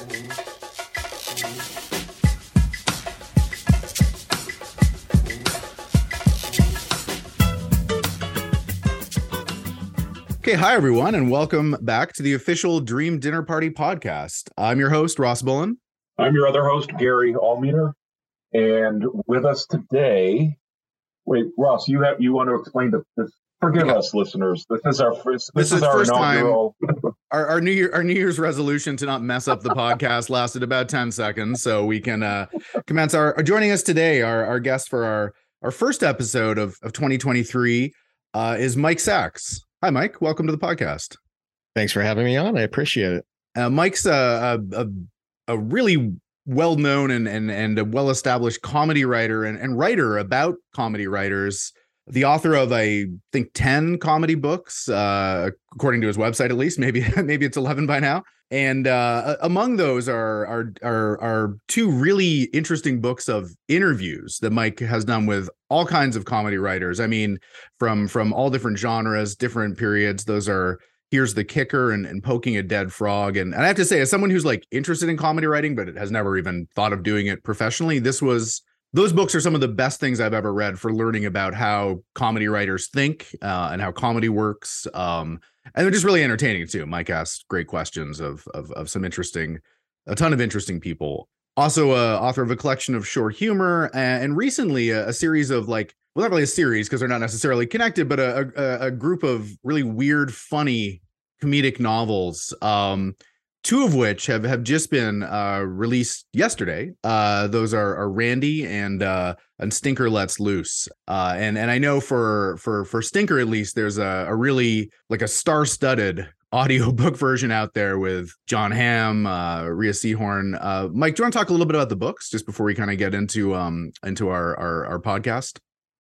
Okay, hi everyone, and welcome back to the official Dream Dinner Party podcast. I'm your host, Ross Bullen. I'm your other host, Gary Allmeter. And with us today, wait, Ross, you have you want to explain the this forgive yeah. us listeners. This is our first this, this is, is, our first inaugural time. Our, our new year our New Year's resolution to not mess up the podcast lasted about 10 seconds. So we can uh commence our joining us today, our, our guest for our our first episode of, of 2023 uh, is Mike Sacks. Hi, Mike. Welcome to the podcast. Thanks for having me on. I appreciate it. Uh, Mike's a, a, a really well known and and and a well established comedy writer and, and writer about comedy writers. The author of I think ten comedy books, uh, according to his website at least. Maybe maybe it's eleven by now. And uh, among those are, are are are two really interesting books of interviews that Mike has done with all kinds of comedy writers. I mean, from from all different genres, different periods. Those are here's the kicker and, and poking a dead frog. And, and I have to say, as someone who's like interested in comedy writing, but has never even thought of doing it professionally, this was those books are some of the best things I've ever read for learning about how comedy writers think uh, and how comedy works. Um, and they're just really entertaining too. Mike asked great questions of of, of some interesting, a ton of interesting people. Also, uh, author of a collection of short humor, and, and recently a, a, series of like, well, not really a series because they're not necessarily connected, but a, a, a group of really weird, funny comedic novels. Um, two of which have have just been uh, released yesterday. Uh, those are, are Randy and uh, and Stinker Lets Loose. Uh, and and I know for for for Stinker at least, there's a, a really like a star studded audiobook version out there with Jon Hamm, uh, Rhea Seehorn. Uh, Mike, do you want to talk a little bit about the books just before we kind of get into um into our our, our podcast?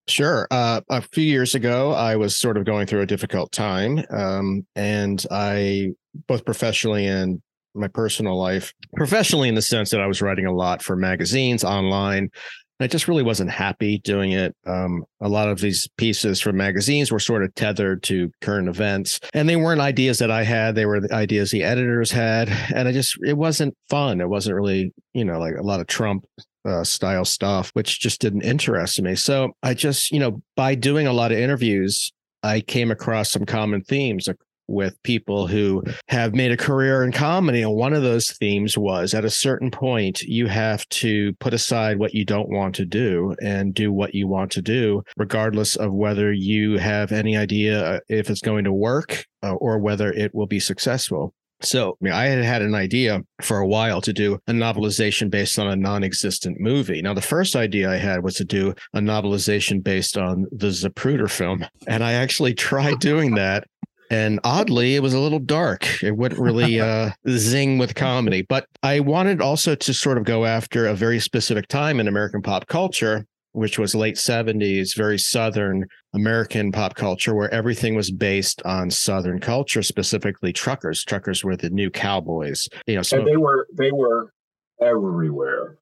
Sure. Uh, a few years ago, I was sort of going through a difficult time, um, and I both professionally and my personal life professionally in the sense that I was writing a lot for magazines online. I just really wasn't happy doing it. Um, a lot of these pieces from magazines were sort of tethered to current events, and they weren't ideas that I had. They were the ideas the editors had, and I just it wasn't fun. It wasn't really, you know, like a lot of Trump uh, style stuff, which just didn't interest me. So I just, you know, by doing a lot of interviews, I came across some common themes with people who have made a career in comedy. And one of those themes was at a certain point, you have to put aside what you don't want to do and do what you want to do, regardless of whether you have any idea uh, if it's going to work uh, or whether it will be successful. So I, mean, I had had an idea for a while to do a novelization based on a non-existent movie. Now, the first idea I had was to do a novelization based on the Zapruder film, and I actually tried doing that and oddly it was a little dark. It wouldn't really uh, zing with comedy. But i wanted also to sort of go after a very specific time in american pop culture which was late 70s very southern american pop culture where everything was based on southern culture specifically truckers. Truckers were the new cowboys you know and they were they were everywhere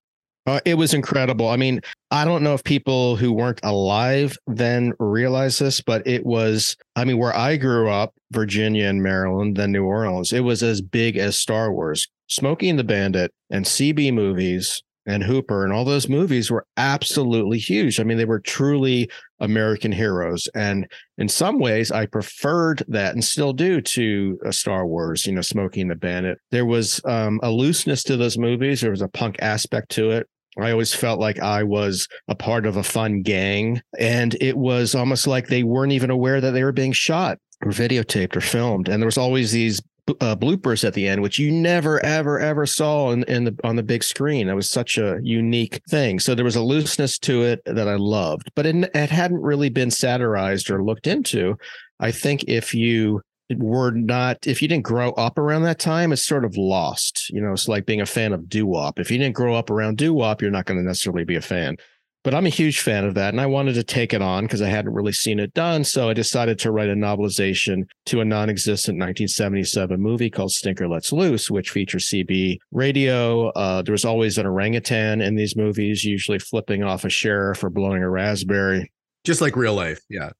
uh, it was incredible. I mean, I don't know if people who weren't alive then realize this, but it was, I mean, where I grew up, Virginia and Maryland, then New Orleans, it was as big as Star Wars. Smokey and the Bandit and CB movies and Hooper and all those movies were absolutely huge. I mean, they were truly American heroes. And in some ways, I preferred that and still do to a Star Wars, you know, Smokey and the Bandit. There was um, a looseness to those movies, there was a punk aspect to it. I always felt like I was a part of a fun gang. And it was almost like they weren't even aware that they were being shot or videotaped or filmed. And there was always these uh, bloopers at the end, which you never, ever, ever saw in, in the on the big screen. That was such a unique thing. So there was a looseness to it that I loved, but it, it hadn't really been satirized or looked into. I think if you were not if you didn't grow up around that time it's sort of lost. You know it's like being a fan of doo-wop. If you didn't grow up around doo-wop you're not going to necessarily be a fan. But i'm a huge fan of that and i wanted to take it on because i hadn't really seen it done so i decided to write a novelization to a non-existent 1977 movie called stinker let's loose which features cb radio. Uh, there was always an orangutan in these movies usually flipping off a sheriff or blowing a raspberry. Just like real life yeah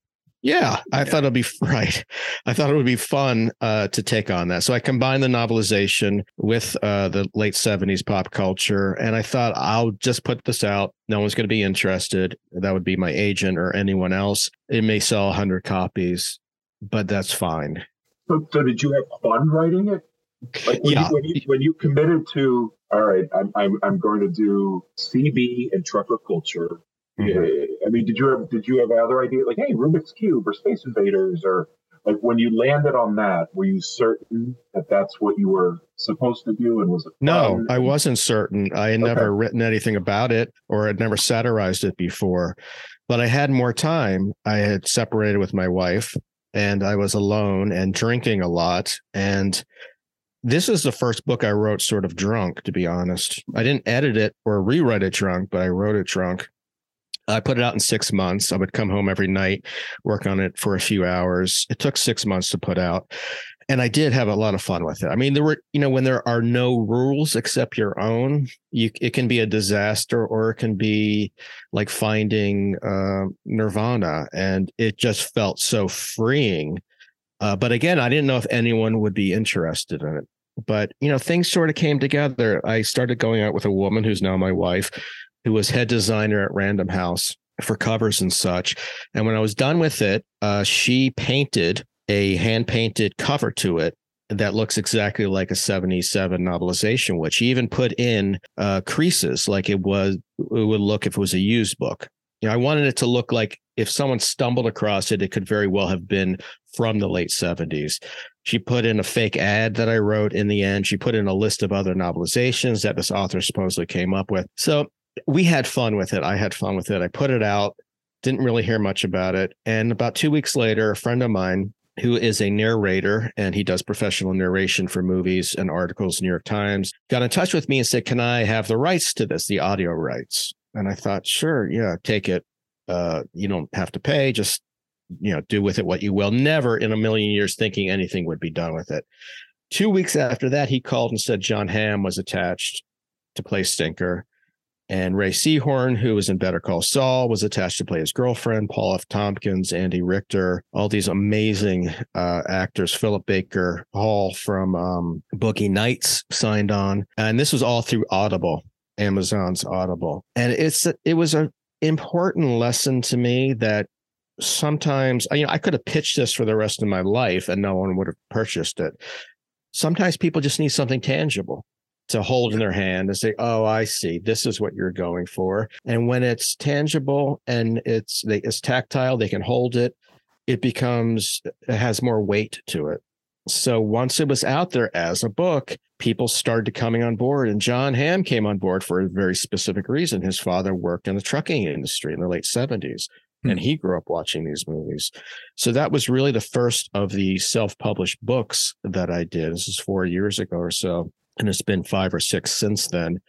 Yeah, I yeah. thought it'd be right. I thought it would be fun uh, to take on that. So I combined the novelization with uh, the late '70s pop culture, and I thought I'll just put this out. No one's going to be interested. That would be my agent or anyone else. It may sell hundred copies, but that's fine. So, so did you have fun writing it? Like when, yeah. you, when, you, when you committed to, all right, I'm, I'm, I'm going to do CB and trucker culture. Mm-hmm. I mean, did you have, did you have other ideas like, hey, Rubik's Cube or Space Invaders or like when you landed on that, were you certain that that's what you were supposed to do? And was it? No, I wasn't certain. I had okay. never written anything about it or had never satirized it before, but I had more time. I had separated with my wife and I was alone and drinking a lot. And this is the first book I wrote sort of drunk, to be honest. I didn't edit it or rewrite it drunk, but I wrote it drunk. I put it out in six months. I would come home every night, work on it for a few hours. It took six months to put out and I did have a lot of fun with it. I mean, there were, you know, when there are no rules except your own, you it can be a disaster or it can be like finding uh, nirvana, and it just felt so freeing. Uh, but again, I didn't know if anyone would be interested in it. But you know, things sort of came together. I started going out with a woman who's now my wife, who was head designer at Random House for covers and such. And when I was done with it, uh, she painted a hand painted cover to it that looks exactly like a 77 novelization, which she even put in uh, creases like it was it would look if it was a used book. You know, I wanted it to look like if someone stumbled across it, it could very well have been from the late 70s. She put in a fake ad that I wrote in the end. She put in a list of other novelizations that this author supposedly came up with. So we had fun with it. I had fun with it. I put it out, didn't really hear much about it. And about two weeks later, a friend of mine who is a narrator and he does professional narration for movies and articles, New York Times, got in touch with me and said, Can I have the rights to this, the audio rights? And I thought, Sure, yeah, take it. Uh, you don't have to pay, just you know, do with it what you will. Never in a million years thinking anything would be done with it. Two weeks after that, he called and said Jon Hamm was attached to play Stinker. And Rhea Seehorn, who was in Better Call Saul, was attached to play his girlfriend, Paul F. Tompkins, Andy Richter, all these amazing uh, actors, Philip Baker Hall from um, Boogie Nights signed on. And this was all through Audible, Amazon's Audible. And it's it was an important lesson to me that sometimes you know I could have pitched this for the rest of my life and no one would have purchased it. Sometimes people just need something tangible to hold in their hand and say, "Oh, I see. This is what you're going for." And when it's tangible and it's it's tactile, they can hold it. It becomes it has more weight to it. So once it was out there as a book, people started coming on board. And Jon Hamm came on board for a very specific reason. His father worked in the trucking industry in the late 70s, hmm. and he grew up watching these movies. So that was really the first of the self published books that I did. This is four years ago or so and it's been five or six since then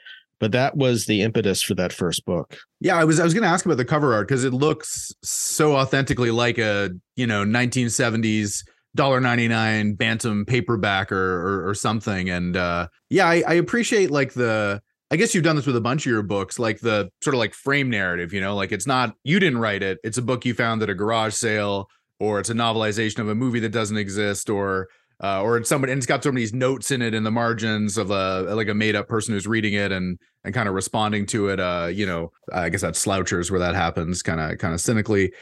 but that was the impetus for that first book. Yeah i was i was going to ask about the cover art because it looks so authentically like a you know 1970s dollar 99 bantam paperback or, or, or something. And uh yeah I, I appreciate like the I guess you've done this with a bunch of your books, like the sort of like frame narrative, you know, like it's not you didn't write it, it's a book you found at a garage sale, or it's a novelization of a movie that doesn't exist, or uh, or it's somebody and it's got so many notes in it in the margins of a like a made up person who's reading it and and kind of responding to it. Uh, you know, I guess that's slouchers where that happens, kind of kind of cynically.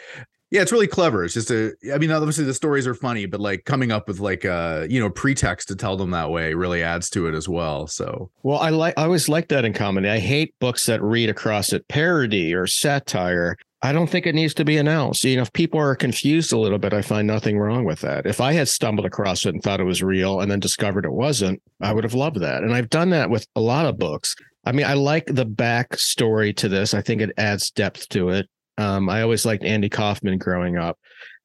Yeah, it's really clever. It's just a. I mean, obviously the stories are funny, but like coming up with like a you know pretext to tell them that way really adds to it as well. So well, I like I always like that in comedy. I hate books that read across it parody or satire. I don't think it needs to be announced. You know, if people are confused a little bit, I find nothing wrong with that. If I had stumbled across it and thought it was real and then discovered it wasn't, I would have loved that. And I've done that with a lot of books. I mean, I like the backstory to this. I think it adds depth to it. Um, I always liked Andy Kaufman growing up.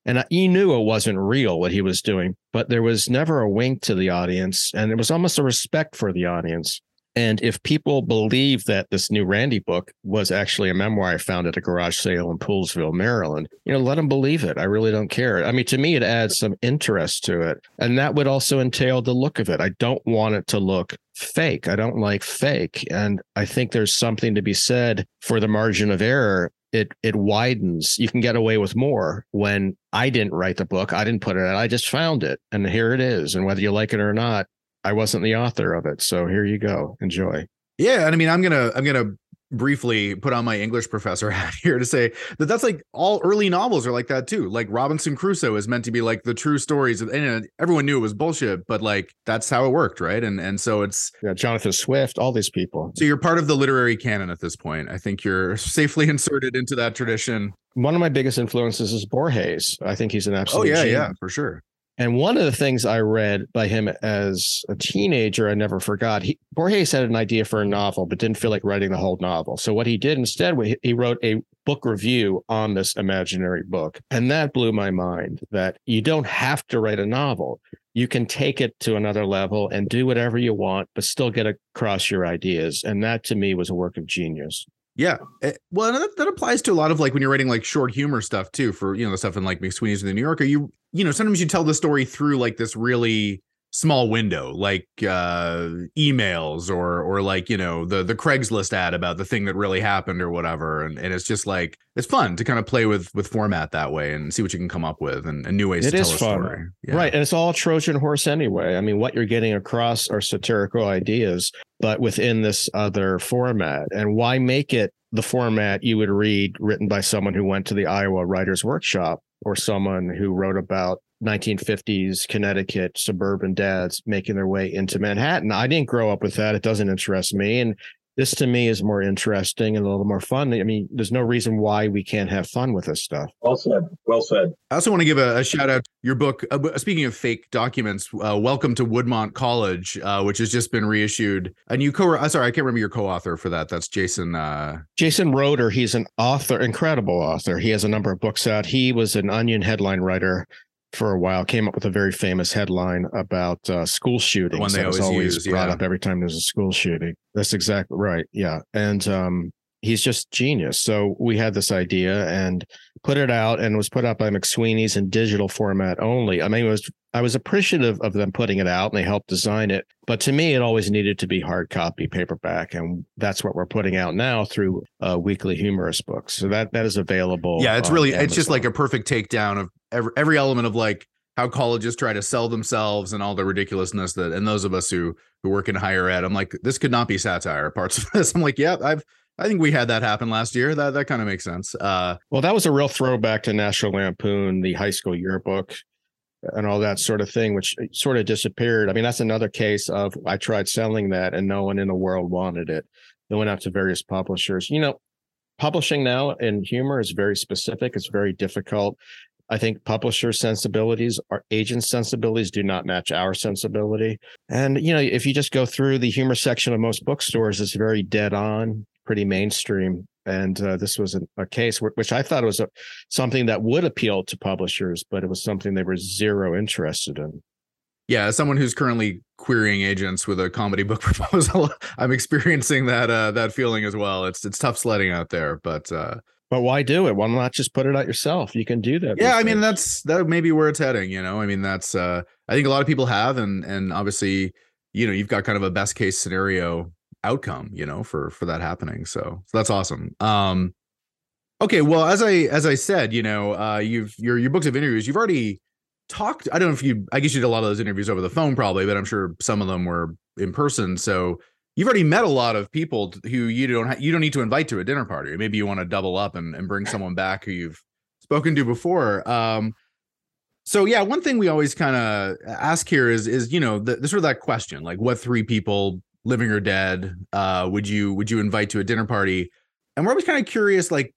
And he knew it wasn't real what he was doing, but there was never a wink to the audience. And there was almost a respect for the audience. And if people believe that this new Randy book was actually a memoir I found at a garage sale in Poolesville, Maryland, you know, let them believe it. I really don't care. I mean, to me, it adds some interest to it. And that would also entail the look of it. I don't want it to look fake. I don't like fake. And I think there's something to be said for the margin of error it it widens. You can get away with more when I didn't write the book. I didn't put it out. I just found it and here it is. And whether you like it or not, I wasn't the author of it. So here you go. Enjoy. Yeah, and I mean, I'm gonna I'm gonna briefly put on my English professor hat here to say that that's like all early novels are like that too. Like Robinson Crusoe is meant to be like the true stories, of, and everyone knew it was bullshit, but like that's how it worked, right? And and so it's yeah, Jonathan Swift, all these people. So you're part of the literary canon at this point. I think you're safely inserted into that tradition. One of my biggest influences is Borges. I think he's an absolute. Oh yeah, genius. yeah, for sure. And one of the things I read by him as a teenager, I never forgot. He, Borges had an idea for a novel, but didn't feel like writing the whole novel. So what he did instead, was he wrote a book review on this imaginary book, and that blew my mind. That you don't have to write a novel; you can take it to another level and do whatever you want, but still get across your ideas. And that, to me, was a work of genius. Yeah. Eh, well, that, that applies to a lot of like when you're writing like short humor stuff too, for, you know, the stuff in like McSweeney's in the New Yorker. You, you know, sometimes you tell the story through like this really small window, like uh emails or or like, you know, the the Craigslist ad about the thing that really happened or whatever. And and it's just like it's fun to kind of play with with format that way and see what you can come up with and, and new ways it to tell a fun. story. Yeah. Right. And it's all Trojan horse anyway. I mean, what you're getting across are satirical ideas, but within this other format. And why make it the format you would read written by someone who went to the Iowa Writers Workshop or someone who wrote about 1950s Connecticut suburban dads making their way into Manhattan. I didn't grow up with that. It doesn't interest me. And this to me is more interesting and a little more fun. I mean, there's no reason why we can't have fun with this stuff. Well said. Well said. I also want to give a, a shout out to your book. Uh, speaking of fake documents, uh, Welcome to Woodmont College, uh, which has just been reissued. And you co, uh, sorry, I can't remember your co-author for that. That's Jason. Uh, Jason Roeder. He's an author, incredible author. He has a number of books out. He was an Onion headline writer for a while came up with a very famous headline about uh, school shootings. One they always, always use, brought yeah. up every time there's a school shooting. That's exactly right. Yeah, and um, he's just genius. So we had this idea and put it out, and it was put out by McSweeney's in digital format only. I mean, it was I was appreciative of them putting it out, and they helped design it. But to me, it always needed to be hard copy, paperback, and that's what we're putting out now through uh, weekly humorous books. So that that is available. Yeah, it's really Amazon. it's just like a perfect takedown of every, every element of like how colleges try to sell themselves and all the ridiculousness that and those of us who who work in higher ed i'm like this could not be satire parts of this. I'm like yeah i've i think we had that happen last year. That that kind of makes sense. Uh well that was a real throwback to national lampoon the high school yearbook and all that sort of thing which sort of disappeared. I mean that's another case of i tried selling that and no one in the world wanted it. It went out to various publishers. You know publishing now in humor is very specific. It's very difficult I think publisher sensibilities, our agent sensibilities do not match our sensibility. And, you know, if you just go through the humor section of most bookstores, it's very dead on, pretty mainstream. And uh, this was a, a case which I thought was a, something that would appeal to publishers, but it was something they were zero interested in. Yeah, as someone who's currently querying agents with a comedy book proposal, I'm experiencing that uh, that feeling as well. It's it's tough sledding out there, but uh, but why do it? Why not just put it out yourself? You can do that. Yeah, I mean that's that may be where it's heading. You know, I mean that's uh I think a lot of people have, and and obviously, you know, you've got kind of a best case scenario outcome, you know, for for that happening. So, so that's awesome. Um, okay, well, as I as I said, you know, uh, you've your your books of interviews, you've already talked. I don't know if you, I guess you did a lot of those interviews over the phone, probably, but I'm sure some of them were in person. So you've already met a lot of people who you don't ha- you don't need to invite to a dinner party. Maybe you want to double up and, and bring someone back who you've spoken to before. Um, so yeah, one thing we always kind of ask here is is you know the, the, sort of that question like what three people living or dead uh, would you would you invite to a dinner party? And we're always kind of curious like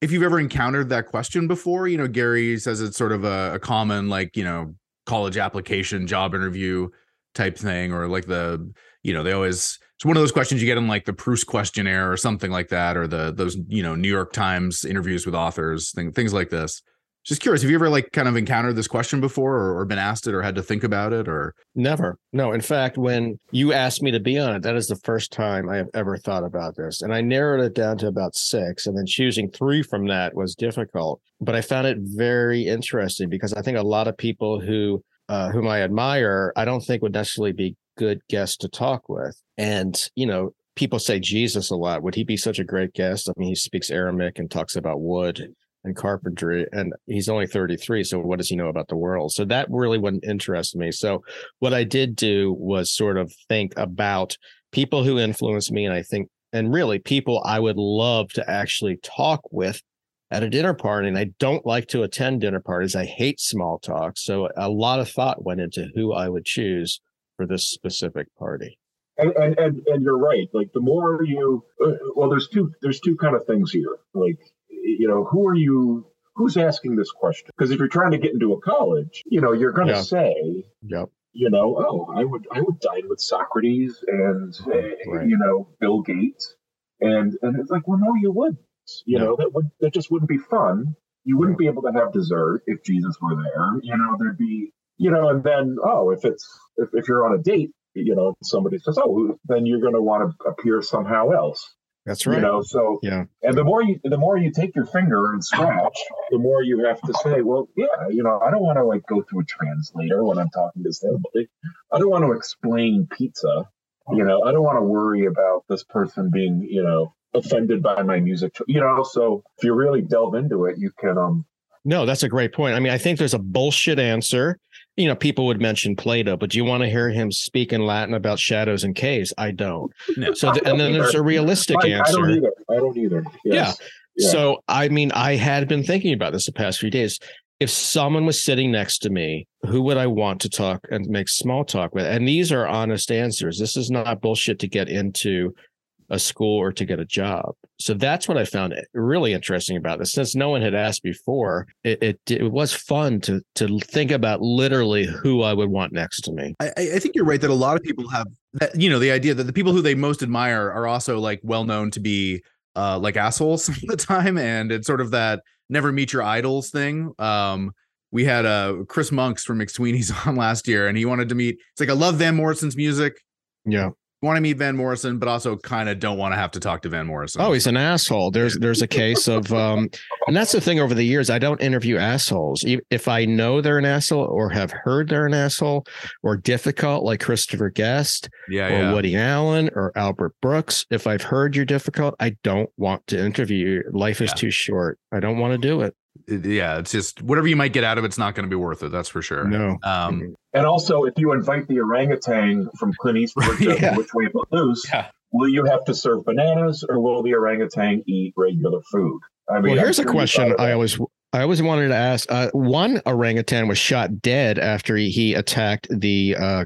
if you've ever encountered that question before. You know, Gary says it's sort of a, a common like you know college application job interview type thing or like the you know they always it's one of those questions you get in like the Proust questionnaire or something like that, or the those you know New York Times interviews with authors, thing, things like this. Just curious, have you ever like kind of encountered this question before, or, or been asked it, or had to think about it, or never? No, in fact, when you asked me to be on it, that is the first time I have ever thought about this, and I narrowed it down to about six, and then choosing three from that was difficult. But I found it very interesting because I think a lot of people who uh, whom I admire, I don't think would necessarily be good guest to talk with. And, you know, people say Jesus a lot. Would he be such a great guest? I mean, he speaks Aramaic and talks about wood and carpentry, and he's only 33. So, what does he know about the world? So, that really wouldn't interest me. So, what I did do was sort of think about people who influenced me. And I think, and really people I would love to actually talk with at a dinner party. And I don't like to attend dinner parties. I hate small talk. So, a lot of thought went into who I would choose for this specific party. And, and and and you're right. Like the more you, uh, well, there's two there's two kind of things here. Like you know, who are you? Who's asking this question? Because if you're trying to get into a college, you know, you're going to yeah. say, "Yep." You know, oh, I would I would dine with Socrates and uh, right. you know Bill Gates, and and it's like, well, no, you wouldn't. You no. know, that would that just wouldn't be fun. You wouldn't be able to have dessert if Jesus were there. You know, there'd be you know, and then oh, if it's if, if you're on a date, you know, somebody says, oh, then you're going to want to appear somehow else. That's right. You know, so yeah. And the more you the more you take your finger and scratch, the more you have to say, well, yeah, you know, I don't want to like go through a translator when I'm talking to somebody. I don't want to explain pizza. You know, I don't want to worry about this person being, you know, offended by my music. You know, so if you really delve into it, you can um no, that's a great point. I mean, I think there's a bullshit answer you know, people would mention Plato, but do you want to hear him speak in Latin about shadows and caves? I don't. No. So, th- and then there's a realistic I, answer. I don't either. I don't either. Yes. Yeah. yeah. So, I mean, I had been thinking about this the past few days. If someone was sitting next to me, who would I want to talk and make small talk with? And these are honest answers. This is not bullshit to get into a school or to get a job. So that's what I found really interesting about this. Since no one had asked before, it, it, it was fun to to think about literally who I would want next to me. I, I think you're right that a lot of people have that, you know, the idea that the people who they most admire are also like well known to be uh like assholes some of the time. And it's sort of that never meet your idols thing. Um we had uh Chris Monks from McSweeney's on last year, and he wanted to meet. It's like I love Van Morrison's music. Yeah want to meet Van Morrison, but also kind of don't want to have to talk to Van Morrison. Oh, he's an asshole. There's there's a case of um and that's the thing over the years. I don't interview assholes. If I know they're an asshole or have heard they're an asshole or difficult, like Christopher Guest yeah, or yeah. Woody Allen or Albert Brooks, if I've heard you're difficult, I don't want to interview you. Life is yeah. too short. I don't want to do it yeah, it's just whatever you might get out of it's not going to be worth it. That's for sure. No. Um, and also, if you invite the orangutan from Clint Eastwood, yeah. which way but loose, yeah. will you have to serve bananas or will the orangutan eat regular food? I mean, well, here's a question I always I always wanted to ask. Uh, one orangutan was shot dead after he, he attacked the uh,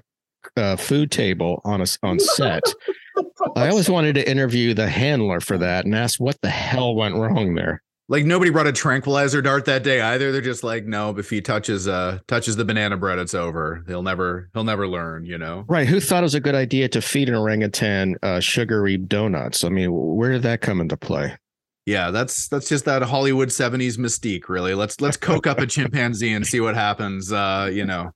uh, food table on a on set. I always wanted to interview the handler for that and ask what the hell went wrong there like nobody brought a tranquilizer dart that day either. They're just like, no, if he touches uh touches the banana bread, it's over. He'll never he'll never learn, you know. Right. Who thought it was a good idea to feed an orangutan uh, sugary donuts? I mean, where did that come into play? Yeah, that's that's just that Hollywood 70s mystique, really. Let's let's coke up a chimpanzee and see what happens. Uh, you know.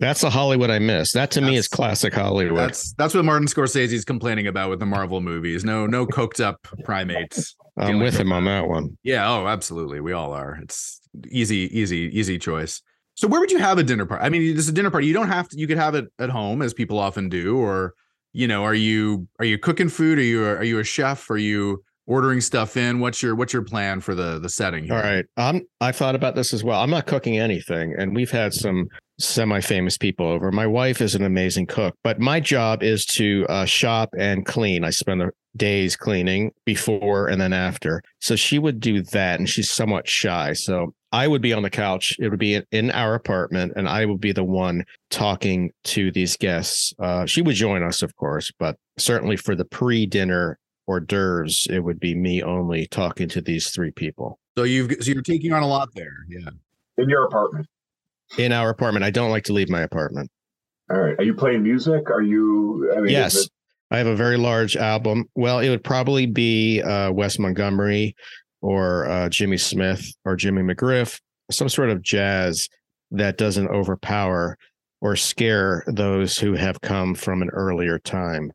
That's the Hollywood I miss. That to that's, me is classic Hollywood. That's that's what Martin Scorsese's complaining about with the Marvel movies. No, no coked up primates. I'm with him on that one. Yeah. Oh, absolutely. We all are. It's easy, easy, easy choice. So where would you have a dinner party? I mean, this is a dinner party. You don't have to. You could have it at home, as people often do, or you know, are you are you cooking food? Are you are you a chef? Are you ordering stuff in what's your what's your plan for the the setting here? all right um i thought about this as well i'm not cooking anything and we've had some semi-famous people over my wife is an amazing cook but my job is to uh, shop and clean i spend the days cleaning before and then after so she would do that and she's somewhat shy so i would be on the couch it would be in our apartment and i would be the one talking to these guests uh, she would join us of course but certainly for the pre-dinner hors d'oeuvres, it would be me only talking to these three people. So you've so you're taking on a lot there, yeah. In your apartment. In our apartment, I don't like to leave my apartment. All right. Are you playing music? Are you? I mean, yes, it... I have a very large album. Well, it would probably be uh, Wes Montgomery or uh, Jimmy Smith or Jimmy McGriff, some sort of jazz that doesn't overpower or scare those who have come from an earlier time.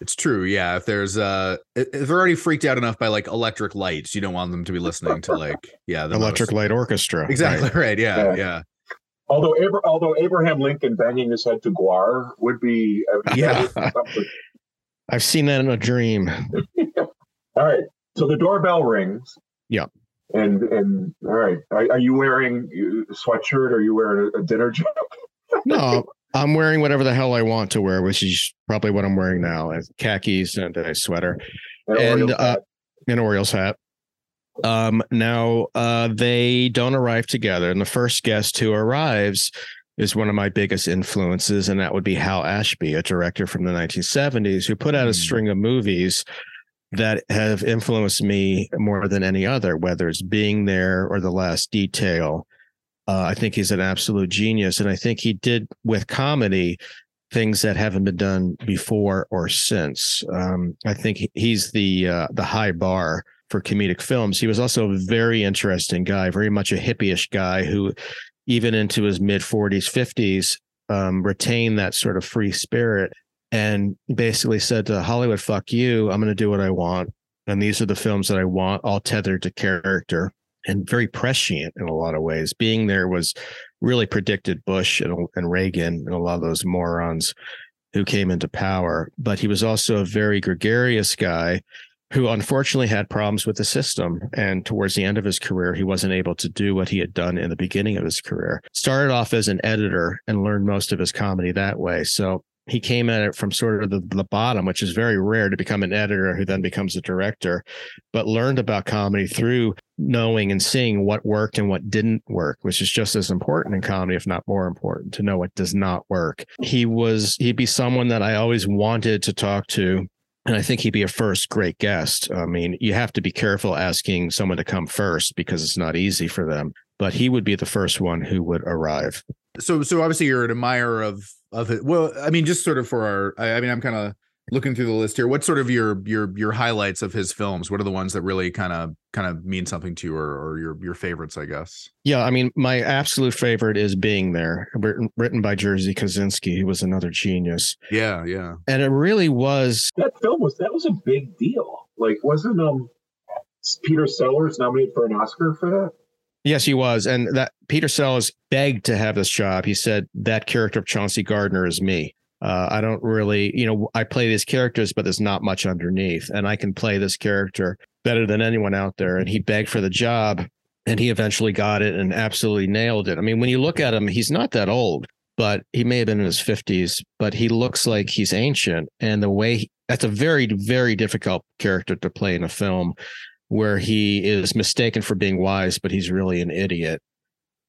It's true. Yeah. If there's uh if they're already freaked out enough by like electric lights, you don't want them to be listening to like yeah, the electric most... light orchestra. Exactly right. right. Yeah, yeah. Yeah. Although although Abraham Lincoln banging his head to GWAR would be I mean, yeah. I've seen that in a dream. all right. So the doorbell rings. Yeah. And and all right, are, are you wearing a sweatshirt? Or are you wearing a, a dinner jacket? no, I'm wearing whatever the hell I want to wear, which is probably what I'm wearing now: khakis and a sweater An and Orioles uh, an Orioles hat. Um, now uh, they don't arrive together, and the first guest who arrives is one of my biggest influences, and that would be Hal Ashby, a director from the 1970s who put out a Hmm. string of movies that have influenced me more than any other, whether it's Being There or The Last Detail. Uh, I think he's an absolute genius, and I think he did with comedy things that haven't been done before or since. Um, I think he's the uh, the high bar for comedic films. He was also a very interesting guy, very much a hippie-ish guy who, even into his mid 40s, 50s, um, retained that sort of free spirit and basically said to Hollywood, fuck you, I'm going to do what I want. And these are the films that I want, all tethered to character and very prescient in a lot of ways. Being there was really predicted Bush and, and Reagan and a lot of those morons who came into power. But he was also a very gregarious guy who unfortunately had problems with the system. And towards the end of his career, he wasn't able to do what he had done in the beginning of his career. Started off as an editor and learned most of his comedy that way. So he came at it from sort of the, the bottom, which is very rare to become an editor who then becomes a director, but learned about comedy through knowing and seeing what worked and what didn't work, which is just as important in comedy, if not more important, to know what does not work. He was, he'd be someone that I always wanted to talk to. And I think he'd be a first great guest. I mean, you have to be careful asking someone to come first because it's not easy for them, but he would be the first one who would arrive. So so obviously you're an admirer of of it. Well, I mean, just sort of for our. I, I mean, I'm kind of looking through the list here. What's sort of your your your highlights of his films? What are the ones that really kind of kind of mean something to you, or, or your your favorites? I guess. Yeah, I mean, my absolute favorite is Being There, written, written by Jerzy Kosinski, who was another genius. Yeah, yeah. And it really was, That film was that was a big deal. Like, wasn't um Peter Sellers nominated for an Oscar for that? yes, he was. And that Peter Sellers begged to have this job. He said, that character of Chauncey Gardiner is me. Uh, I don't really, you know, I play these characters, but there's not much underneath. And I can play this character better than anyone out there. And he begged for the job and he eventually got it and absolutely nailed it. I mean, when you look at him, he's not that old, but he may have been in his 50s, but he looks like he's ancient. And the way he, that's a very, very difficult character to play in a film where he is mistaken for being wise, but he's really an idiot.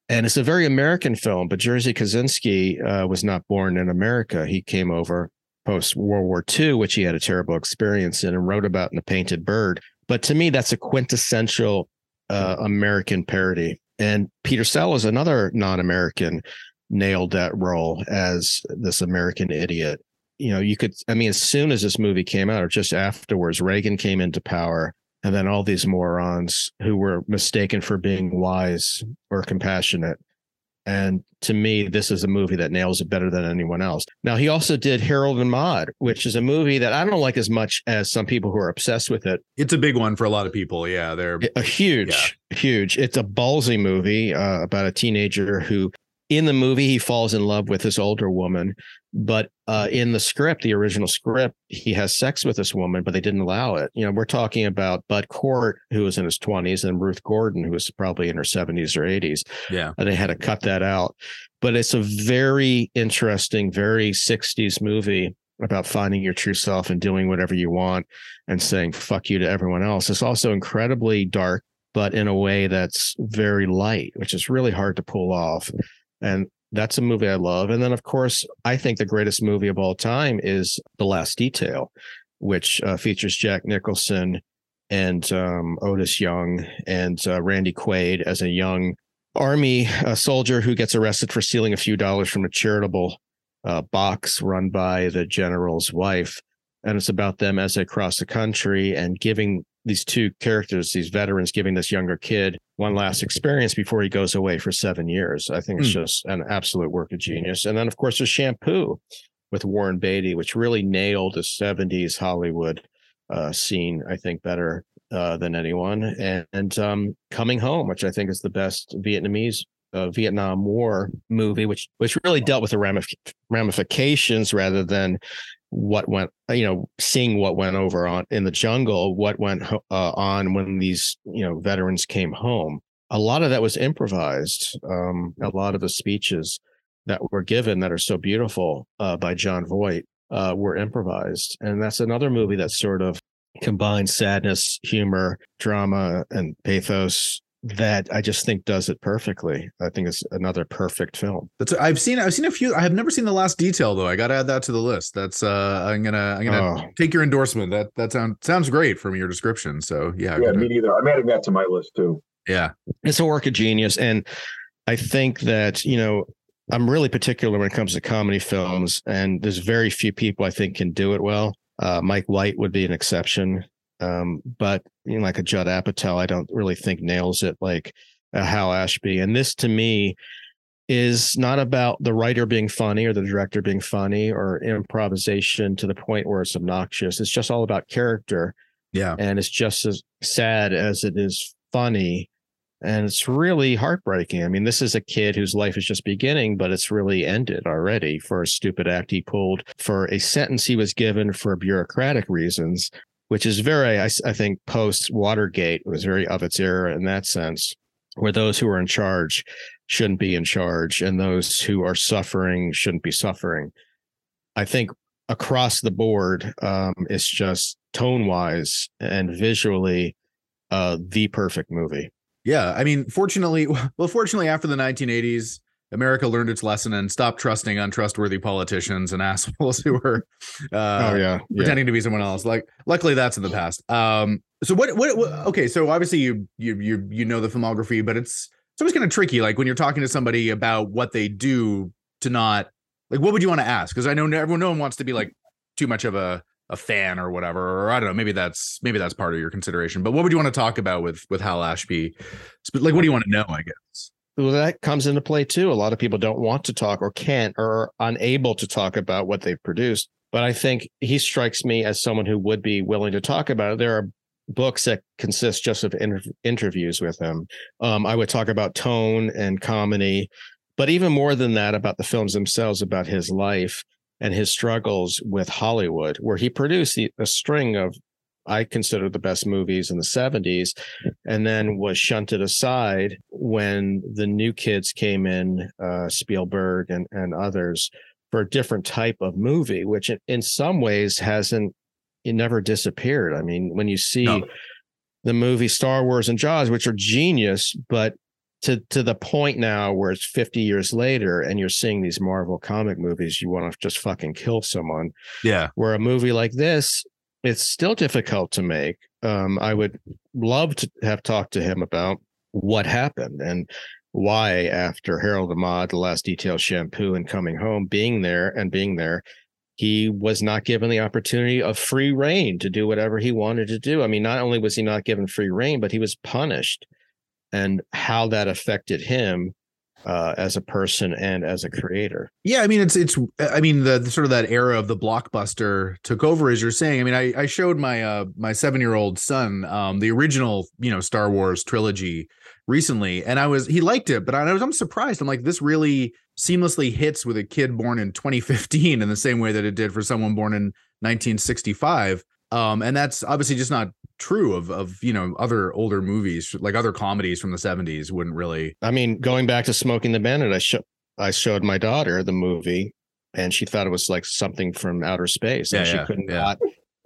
And it's a very American film, but Jerzy Kosinski uh, was not born in America. He came over post World War II, which he had a terrible experience in and wrote about in The Painted Bird. But to me, that's a quintessential uh, American parody. And Peter Sellers, another non American, nailed that role as this American idiot. You know, you could, I mean, as soon as this movie came out or just afterwards, Reagan came into power. And then all these morons who were mistaken for being wise or compassionate. And to me, this is a movie that nails it better than anyone else. Now, he also did Harold and Maude, which is a movie that I don't like as much as some people who are obsessed with it. It's a big one for a lot of people. Yeah, they're A huge, huge. It's a ballsy movie uh, about a teenager who, in the movie, he falls in love with this older woman. But uh, in the script, the original script, he has sex with this woman, but they didn't allow it. You know, we're talking about Bud Cort, who was in his 20s, and Ruth Gordon, who was probably in her 70s or 80s. yeah. And they had to cut that out. But it's a very interesting, very 60s movie about finding your true self and doing whatever you want and saying fuck you to everyone else. It's also incredibly dark, but in a way that's very light, which is really hard to pull off. And that's a movie I love. And then, of course, I think the greatest movie of all time is The Last Detail, which uh, features Jack Nicholson and um, Otis Young and uh, Randy Quaid as a young army uh, soldier who gets arrested for stealing a few dollars from a charitable uh, box run by the general's wife. And it's about them as they cross the country and giving these two characters, these veterans, giving this younger kid one last experience before he goes away for seven years. I think it's Hmm. just an absolute work of genius. And then, of course, there's Shampoo with Warren Beatty, which really nailed the 70s Hollywood uh, scene, I think, better uh, than anyone. And, and um, Coming Home, which I think is the best Vietnamese uh, Vietnam War movie, which which really dealt with the ramif- ramifications rather than what went you know seeing what went over on in the jungle what went uh, on when these you know veterans came home. A lot of that was improvised um, a lot of the speeches that were given that are so beautiful uh, by jon voight uh, were improvised. And that's another movie that sort of combines sadness humor drama and pathos that I just think does it perfectly. I think it's another perfect film. That's I've seen I've seen a few. I have never seen the last detail though. I got to add that to the list. That's uh I'm gonna I'm gonna oh. take your endorsement. That that sounds sounds great from your description. So yeah, yeah, me neither. I'm adding that to my list too. Yeah, it's a work of genius, and I think that you know I'm really particular when it comes to comedy films, and there's very few people I think can do it well. Uh, Mike White would be an exception. Um, but you know, like a Judd Apatow, I don't really think nails it like a Hal Ashby. And this to me is not about the writer being funny or the director being funny or improvisation to the point where it's obnoxious. It's just all about character. Yeah. And it's just as sad as it is funny. And it's really heartbreaking. I mean, this is a kid whose life is just beginning, but it's really ended already for a stupid act he pulled for a sentence he was given for bureaucratic reasons which is very, I, I think, post Watergate was very of its era in that sense, where those who are in charge shouldn't be in charge and those who are suffering shouldn't be suffering. I think across the board, um, it's just tone wise and visually uh, the perfect movie. Yeah. I mean, fortunately, well, fortunately, after the 1980s, America learned its lesson and stopped trusting untrustworthy politicians and assholes who were uh, oh, yeah. pretending yeah. to be someone else. Like, luckily, that's in the past. Um, so what, what, what? Okay, so obviously you you you you know the filmography, but it's it's always kind of tricky. Like when you're talking to somebody about what they do, to not like what would you want to ask? Because I know everyone no one wants to be like too much of a a fan or whatever or i don't know maybe that's maybe that's part of your consideration but what would you want to talk about with with hal ashby like what do you want to know i guess well, that comes into play too. A lot of people don't want to talk or can't or are unable to talk about what they've produced. But I think he strikes me as someone who would be willing to talk about it. There are books that consist just of inter- interviews with him. Um, I would talk about tone and comedy, but even more than that, about the films themselves, about his life and his struggles with Hollywood, where he produced a string of I consider the best movies in the 70s, and then was shunted aside when the new kids came in, uh, Spielberg and, and others, for a different type of movie, which in some ways hasn't, it never disappeared. I mean, when you see no. the movie Star Wars and Jaws, which are genius, but to to the point now where it's 50 years later and you're seeing these Marvel comic movies, you want to just fucking kill someone. Yeah. Where a movie like this it's still difficult to make. Um, I would love to have talked to him about what happened and why, after Harold and Maude, the last detail shampoo, and coming home, being there and being there, he was not given the opportunity of free reign to do whatever he wanted to do. I mean, not only was he not given free reign, but he was punished, and how that affected him uh, as a person and as a creator. Yeah, I mean it's it's I mean the, the, sort of that era of the blockbuster took over as you're saying. I mean I I showed my uh my 7-year-old son um the original, you know, Star Wars trilogy recently and I was he liked it, but I was I'm surprised. I'm like this really seamlessly hits with a kid born in 2015 in the same way that it did for someone born in 1965. Um and that's obviously just not true of of you know other older movies like other comedies from the 70s wouldn't really i mean going back to smokey and the bandit i sh- i showed my daughter the movie and she thought it was like something from outer space and yeah, she yeah, couldn't yeah. not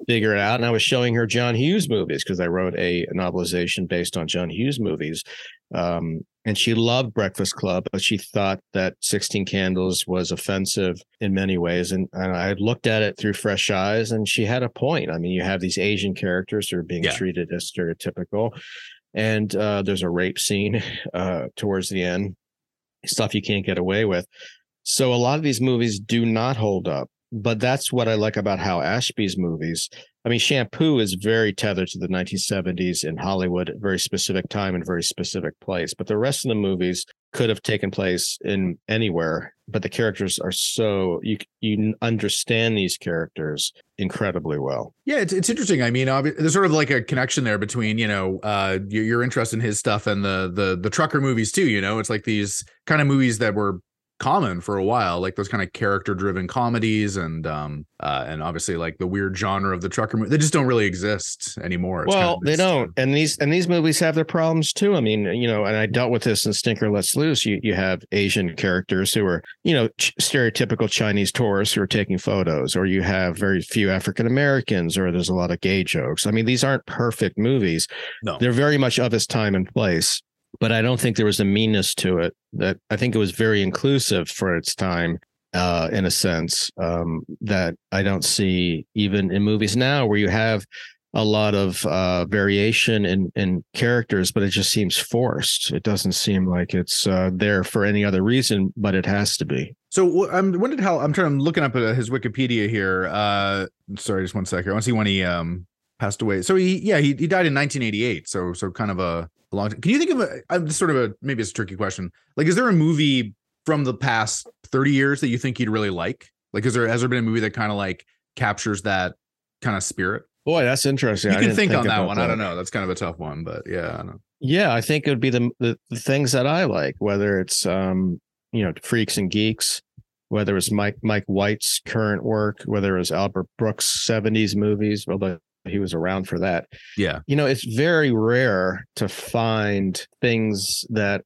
figure it out and i was showing her john hughes movies because i wrote a novelization based on john hughes movies um, and she loved Breakfast Club, but she thought that 16 Candles was offensive in many ways. And, and I looked at it through fresh eyes, and she had a point. I mean, you have these Asian characters who are being yeah. treated as stereotypical, and uh, there's a rape scene uh, towards the end, stuff you can't get away with. So a lot of these movies do not hold up. But that's what I like about Hal Ashby's movies I mean, Shampoo is very tethered to the 1970s in Hollywood, very specific time and very specific place. But the rest of the movies could have taken place in anywhere. But the characters are so you you understand these characters incredibly well. Yeah, it's, it's interesting. I mean, there's sort of like a connection there between you know uh, your, your interest in his stuff and the the the trucker movies too. You know, it's like these kind of movies that were common for a while, like those kind of character driven comedies and um uh and obviously like the weird genre of the trucker movie. They just don't really exist anymore. It's well, kind of they don't. And these and these movies have their problems too. I mean, you know, and I dealt with this in Stinker Lets Loose. You you have Asian characters who are, you know, ch- stereotypical Chinese tourists who are taking photos, or you have very few African Americans, or there's a lot of gay jokes. I mean, these aren't perfect movies. No. They're very much of its time and place but I don't think there was a meanness to it. That I think it was very inclusive for its time, uh, in a sense um, that I don't see even in movies now, where you have a lot of uh, variation in in characters, but it just seems forced. It doesn't seem like it's uh, there for any other reason, but it has to be. So um, when did Hal? I'm trying. I'm looking up at his Wikipedia here. Uh, sorry, just one second. I want to see when he um passed away. So he, yeah, he, he died in 1988. So so kind of a a long time. Can you think of a I'm sort of a maybe it's a tricky question. Like, is there a movie from the past 30 years that you think you'd really like? Like, is there has there been a movie that kind of like captures that kind of spirit? Boy, that's interesting. You can think, think, on that one. That. I don't know. That's kind of a tough one, but yeah, I. Yeah, I think it would be the, the, the things that I like, whether it's um, you know, freaks and geeks, whether it's Mike Mike White's current work, whether it was Albert Brooks' 70s movies, although he was around for that. Yeah. You know, it's very rare to find things that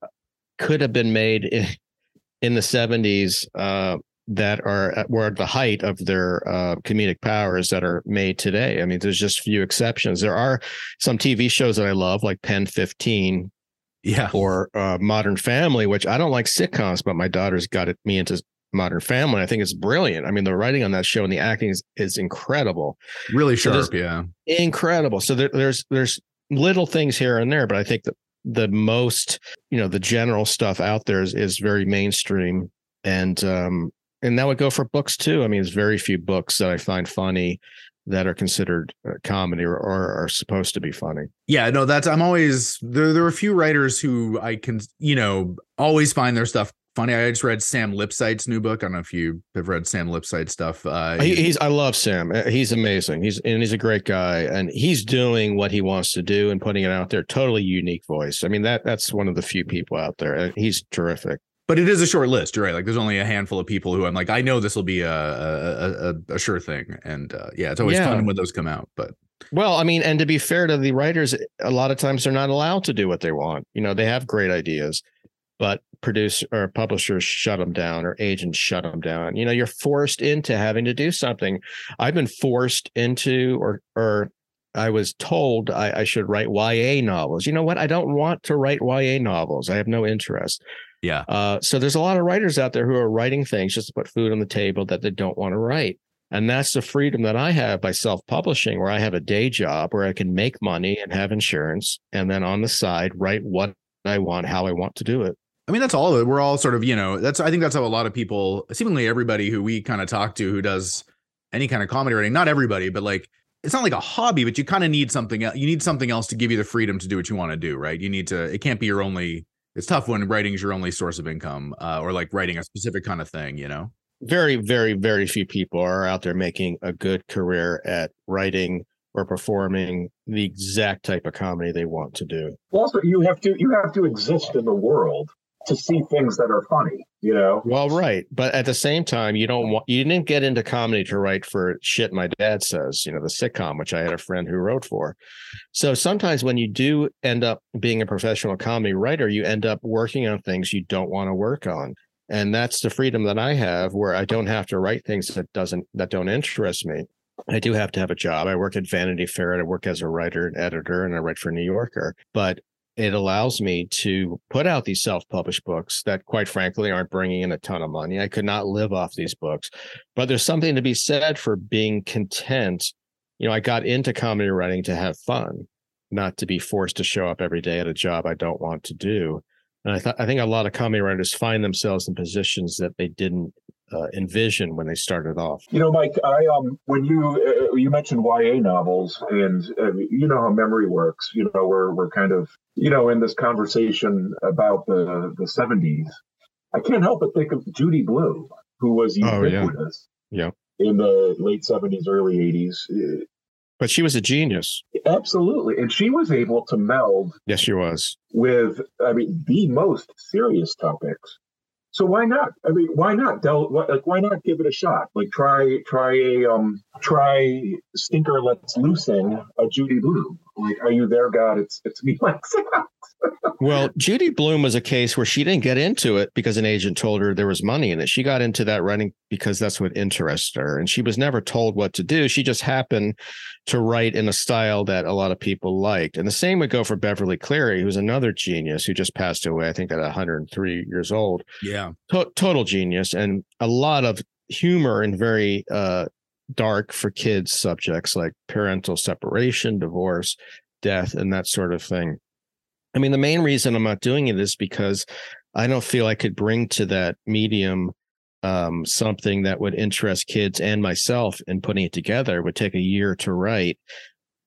could have been made in, in the 70s uh, that are at, were at the height of their uh, comedic powers that are made today. I mean, there's just a few exceptions. There are some TV shows that I love, like PEN15. Yeah. Or uh, Modern Family, which I don't like sitcoms, but my daughter's got it, me into Modern Family. I think it's brilliant. I mean, the writing on that show and the acting is, is incredible. Really sharp, so yeah. Incredible. So there, there's there's little things here and there, but I think that the most, you know, the general stuff out there is, is very mainstream. And um, and that would go for books too. I mean, there's very few books that I find funny that are considered comedy or, or are supposed to be funny. Yeah, no, that's I'm always there. There are a few writers who I can, you know, always find their stuff funny. I just read Sam Lipsyte's new book. I don't know if you have read Sam Lipsyte stuff. Uh, he, he's I love Sam. Uh, he's amazing. He's and he's a great guy, and he's doing what he wants to do and putting it out there. Totally unique voice. I mean that that's one of the few people out there. He's terrific. But it is a short list, you're right? Like there's only a handful of people who I'm like, I know this will be a a, a, a sure thing, and uh, yeah, it's always yeah. fun when those come out. But well, I mean, and to be fair to the writers, a lot of times they're not allowed to do what they want. You know, they have great ideas but produce or publishers shut them down or agents shut them down. You know, you're forced into having to do something. I've been forced into or or I was told I, I should write YA novels. You know what? I don't want to write YA novels. I have no interest. Yeah. Uh, so there's a lot of writers out there who are writing things just to put food on the table that they don't want to write. And that's the freedom that I have by self publishing, where I have a day job where I can make money and have insurance. And then on the side, write what I want, how I want to do it. I mean, that's all of it. We're all sort of, you know, that's I think that's how a lot of people, seemingly everybody who we kind of talk to who does any kind of comedy writing, not everybody, but like it's not like a hobby, but you kind of need something else. You need something else to give you the freedom to do what you want to do, right? You need to, it can't be your only, it's tough when writing is your only source of income uh, or like writing a specific kind of thing, you know? Very, very, very few people are out there making a good career at writing or performing the exact type of comedy they want to do. Also, you have to you have to exist in the world to see things that are funny, you know? Well, right. But at the same time, you don't want, you didn't get into comedy to write for shit my dad says, you know, the sitcom, which I had a friend who wrote for. So sometimes when you do end up being a professional comedy writer, you end up working on things you don't want to work on. And that's the freedom that I have where I don't have to write things that doesn't, that don't interest me. I do have to have a job. I work at Vanity Fair. And I work as a writer and editor, and I write for New Yorker. But it allows me to put out these self-published books that quite frankly aren't bringing in a ton of money. I could not live off these books. But there's something to be said for being content. You know i got into comedy writing to have fun not to be forced to show up every day at a job i don't want to do. And i thought i think a lot of comedy writers find themselves in positions that they didn't uh, envision when they started off. You know, Mike, I um when you uh, you mentioned YA novels, and uh, you know how memory works. You know, we're we're kind of you know in this conversation about the the seventies. I can't help but think of Judy Blume, who was ubiquitous. Oh, yeah. yeah. In the late seventies, early eighties. But she was a genius. Absolutely. And she was able to meld. Yes, she was. With, I mean, the most serious topics So why not? I mean, why not? Del, like, why not give it a shot? Like, try, try a, um, try Stinker Let's loosen a Judy Blume. Like, are you there, God? It's, it's me, myself. well, Judy Blume was a case where she didn't get into it because an agent told her there was money in it. She got into that writing because that's what interested her. And she was never told what to do. She just happened to write in a style that a lot of people liked. And the same would go for Beverly Cleary, who's another genius who just passed away, I think at 103 years old. Yeah. To- total genius and a lot of humor and very uh, dark for kids subjects like parental separation, divorce, death, and that sort of thing. I mean, the main reason I'm not doing it is because I don't feel I could bring to that medium um, something that would interest kids and myself in putting it together. It would take a year to write.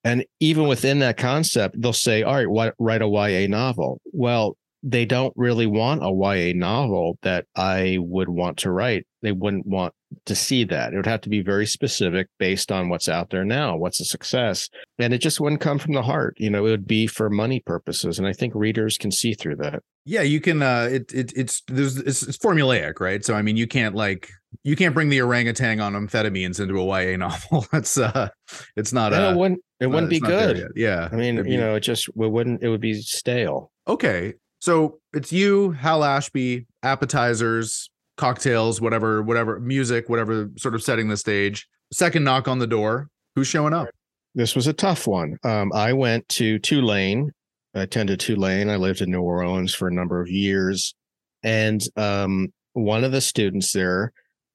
And even within that concept, they'll say, all right, write a YA novel. Well, they don't really want a YA novel that I would want to write. They wouldn't want to see that. It would have to be very specific based on what's out there now, what's a success. And it just wouldn't come from the heart. You know, it would be for money purposes. And I think readers can see through that. Yeah, you can uh it, it it's there's it's, it's formulaic, right? So I mean you can't like you can't bring the orangutan on amphetamines into a YA novel. That's uh it's not no, uh, it wouldn't it wouldn't be good. Yeah. I mean, you know, it just it wouldn't it would be stale. Okay. So it's you, Hal Ashby, appetizers, cocktails, whatever, whatever, music, whatever sort of setting the stage. Second knock on the door. Who's showing up? This was a tough one. Um, I went to Tulane. I attended Tulane. I lived in New Orleans for a number of years. And um, one of the students there,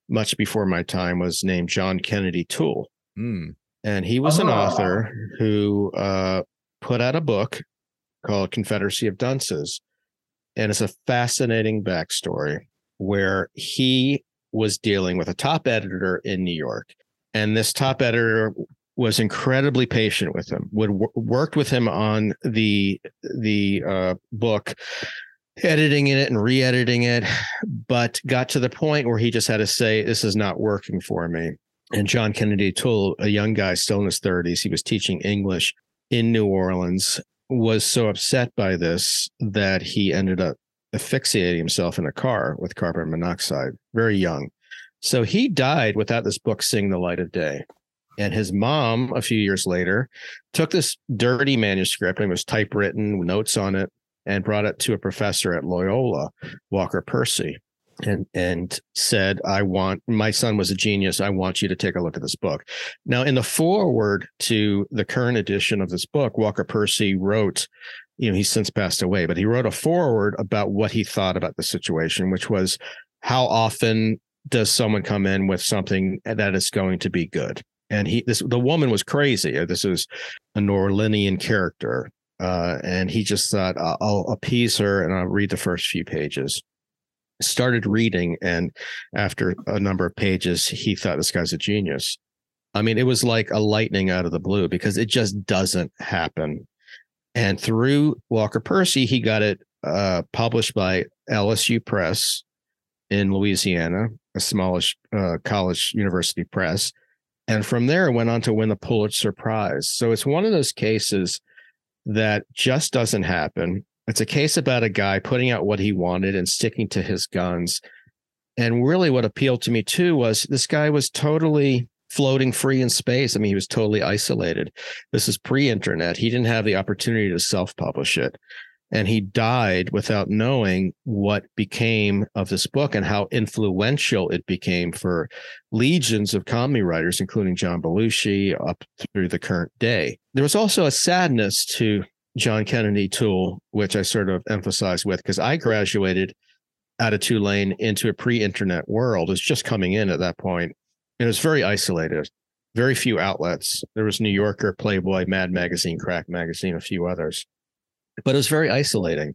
much before my time, was named John Kennedy Toole. Mm. And he was an oh. author who uh, put out a book called Confederacy of Dunces. And it's a fascinating backstory where he was dealing with a top editor in New York. And this top editor was incredibly patient with him, would worked with him on the the uh, book, editing it and re-editing it, but got to the point where he just had to say, "This is not working for me." And John Kennedy Toole, a young guy still in his 30s, he was teaching English in New Orleans, was so upset by this that he ended up asphyxiating himself in a car with carbon monoxide, very young. So he died without this book seeing the light of day. And his mom, a few years later, took this dirty manuscript and was typewritten, notes on it, and brought it to a professor at Loyola, Walker Percy, and and said, "I want my son was a genius. I want you to take a look at this book." Now, in the foreword to the current edition of this book, Walker Percy wrote you know, he's since passed away, but he wrote a foreword about what he thought about the situation, which was how often does someone come in with something that is going to be good? And he, this, the woman was crazy. Uh, this is a Norlinian character. Uh, and he just thought, I'll appease her and I'll read the first few pages. Started reading, and after a number of pages, he thought this guy's a genius. I mean, it was like a lightning out of the blue because it just doesn't happen and through Walker Percy, he got it uh, published by LSU Press in Louisiana, a smallish uh, college university press. And from there, went on to win the Pulitzer Prize. So it's one of those cases that just doesn't happen. It's a case about a guy putting out what he wanted and sticking to his guns. And really, what appealed to me too was this guy was totally floating free in space. I mean, he was totally isolated. This is pre internet. He didn't have the opportunity to self publish it. And he died without knowing what became of this book and how influential it became for legions of comedy writers, including John Belushi up through the current day. There was also a sadness to John Kennedy Toole, which I sort of emphasized with because I graduated out of Tulane into a pre-internet world. It's just coming in at that point it was very isolated. Very few outlets. There was new yorker playboy mad magazine crack magazine a few others. But it was very isolating.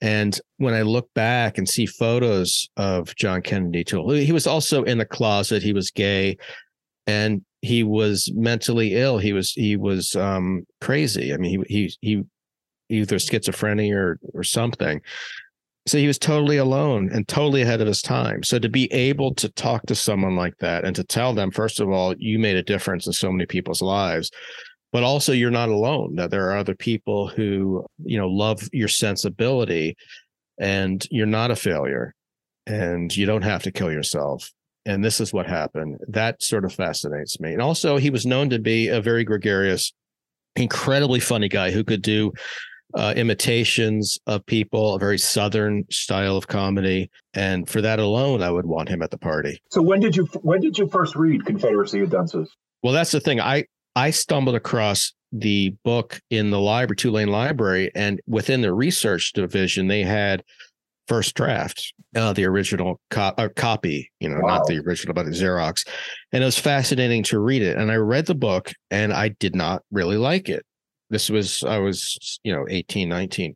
And when i look back and see photos of john kennedy toole he was also in the closet. He was gay. And he was mentally ill. He was he was um crazy. I mean he he he either schizophrenia or or something so he was totally alone and totally ahead of his time. So to be able to talk to someone like that and to tell them, first of all, you made a difference in so many people's lives, but also you're not alone, that there are other people who, you know, love your sensibility and you're not a failure. and you don't have to kill yourself. And this is what happened. That sort of fascinates me. And also, he was known to be a very gregarious, incredibly funny guy who could do uh, imitations of people, a very southern style of comedy, and for that alone, I would want him at the party. So when did you when did you first read Confederacy of Dunces? Well, that's the thing. I I stumbled across the book in the library, Tulane Library, and within the research division, they had first draft, uh, the original co- uh, copy, you know, wow. not the original, but the Xerox. And it was fascinating to read it. And I read the book and I did not really like it. This was, I was, you know, 18, 19.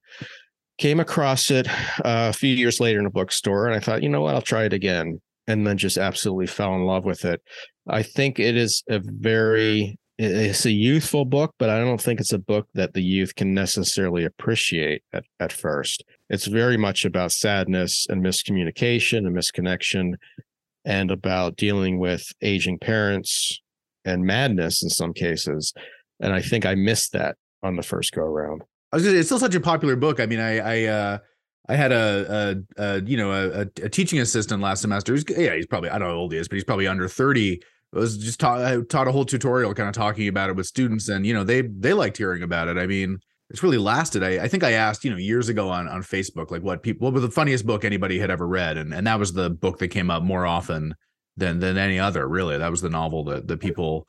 Came across it uh, a few years later in a bookstore and I thought, you know what, I'll try it again. And then just absolutely fell in love with it. I think it is a very it's a youthful book, but I don't think it's a book that the youth can necessarily appreciate at, at first. It's very much about sadness and miscommunication and misconnection and about dealing with aging parents and madness in some cases. And I think I missed that on the first go around. I was say, it's still such a popular book. I mean, I, I, uh, I had a, a, a you know, a, a, teaching assistant last semester. He's, yeah, he's probably, I don't know how old he is, but he's probably under 30 I was just taught taught a whole tutorial kind of talking about it with students and you know they they liked hearing about it. I mean, it's really lasted. I, I think I asked, you know, years ago on on Facebook like what people what was the funniest book anybody had ever read and and that was the book that came up more often than than any other, really. That was the novel that the people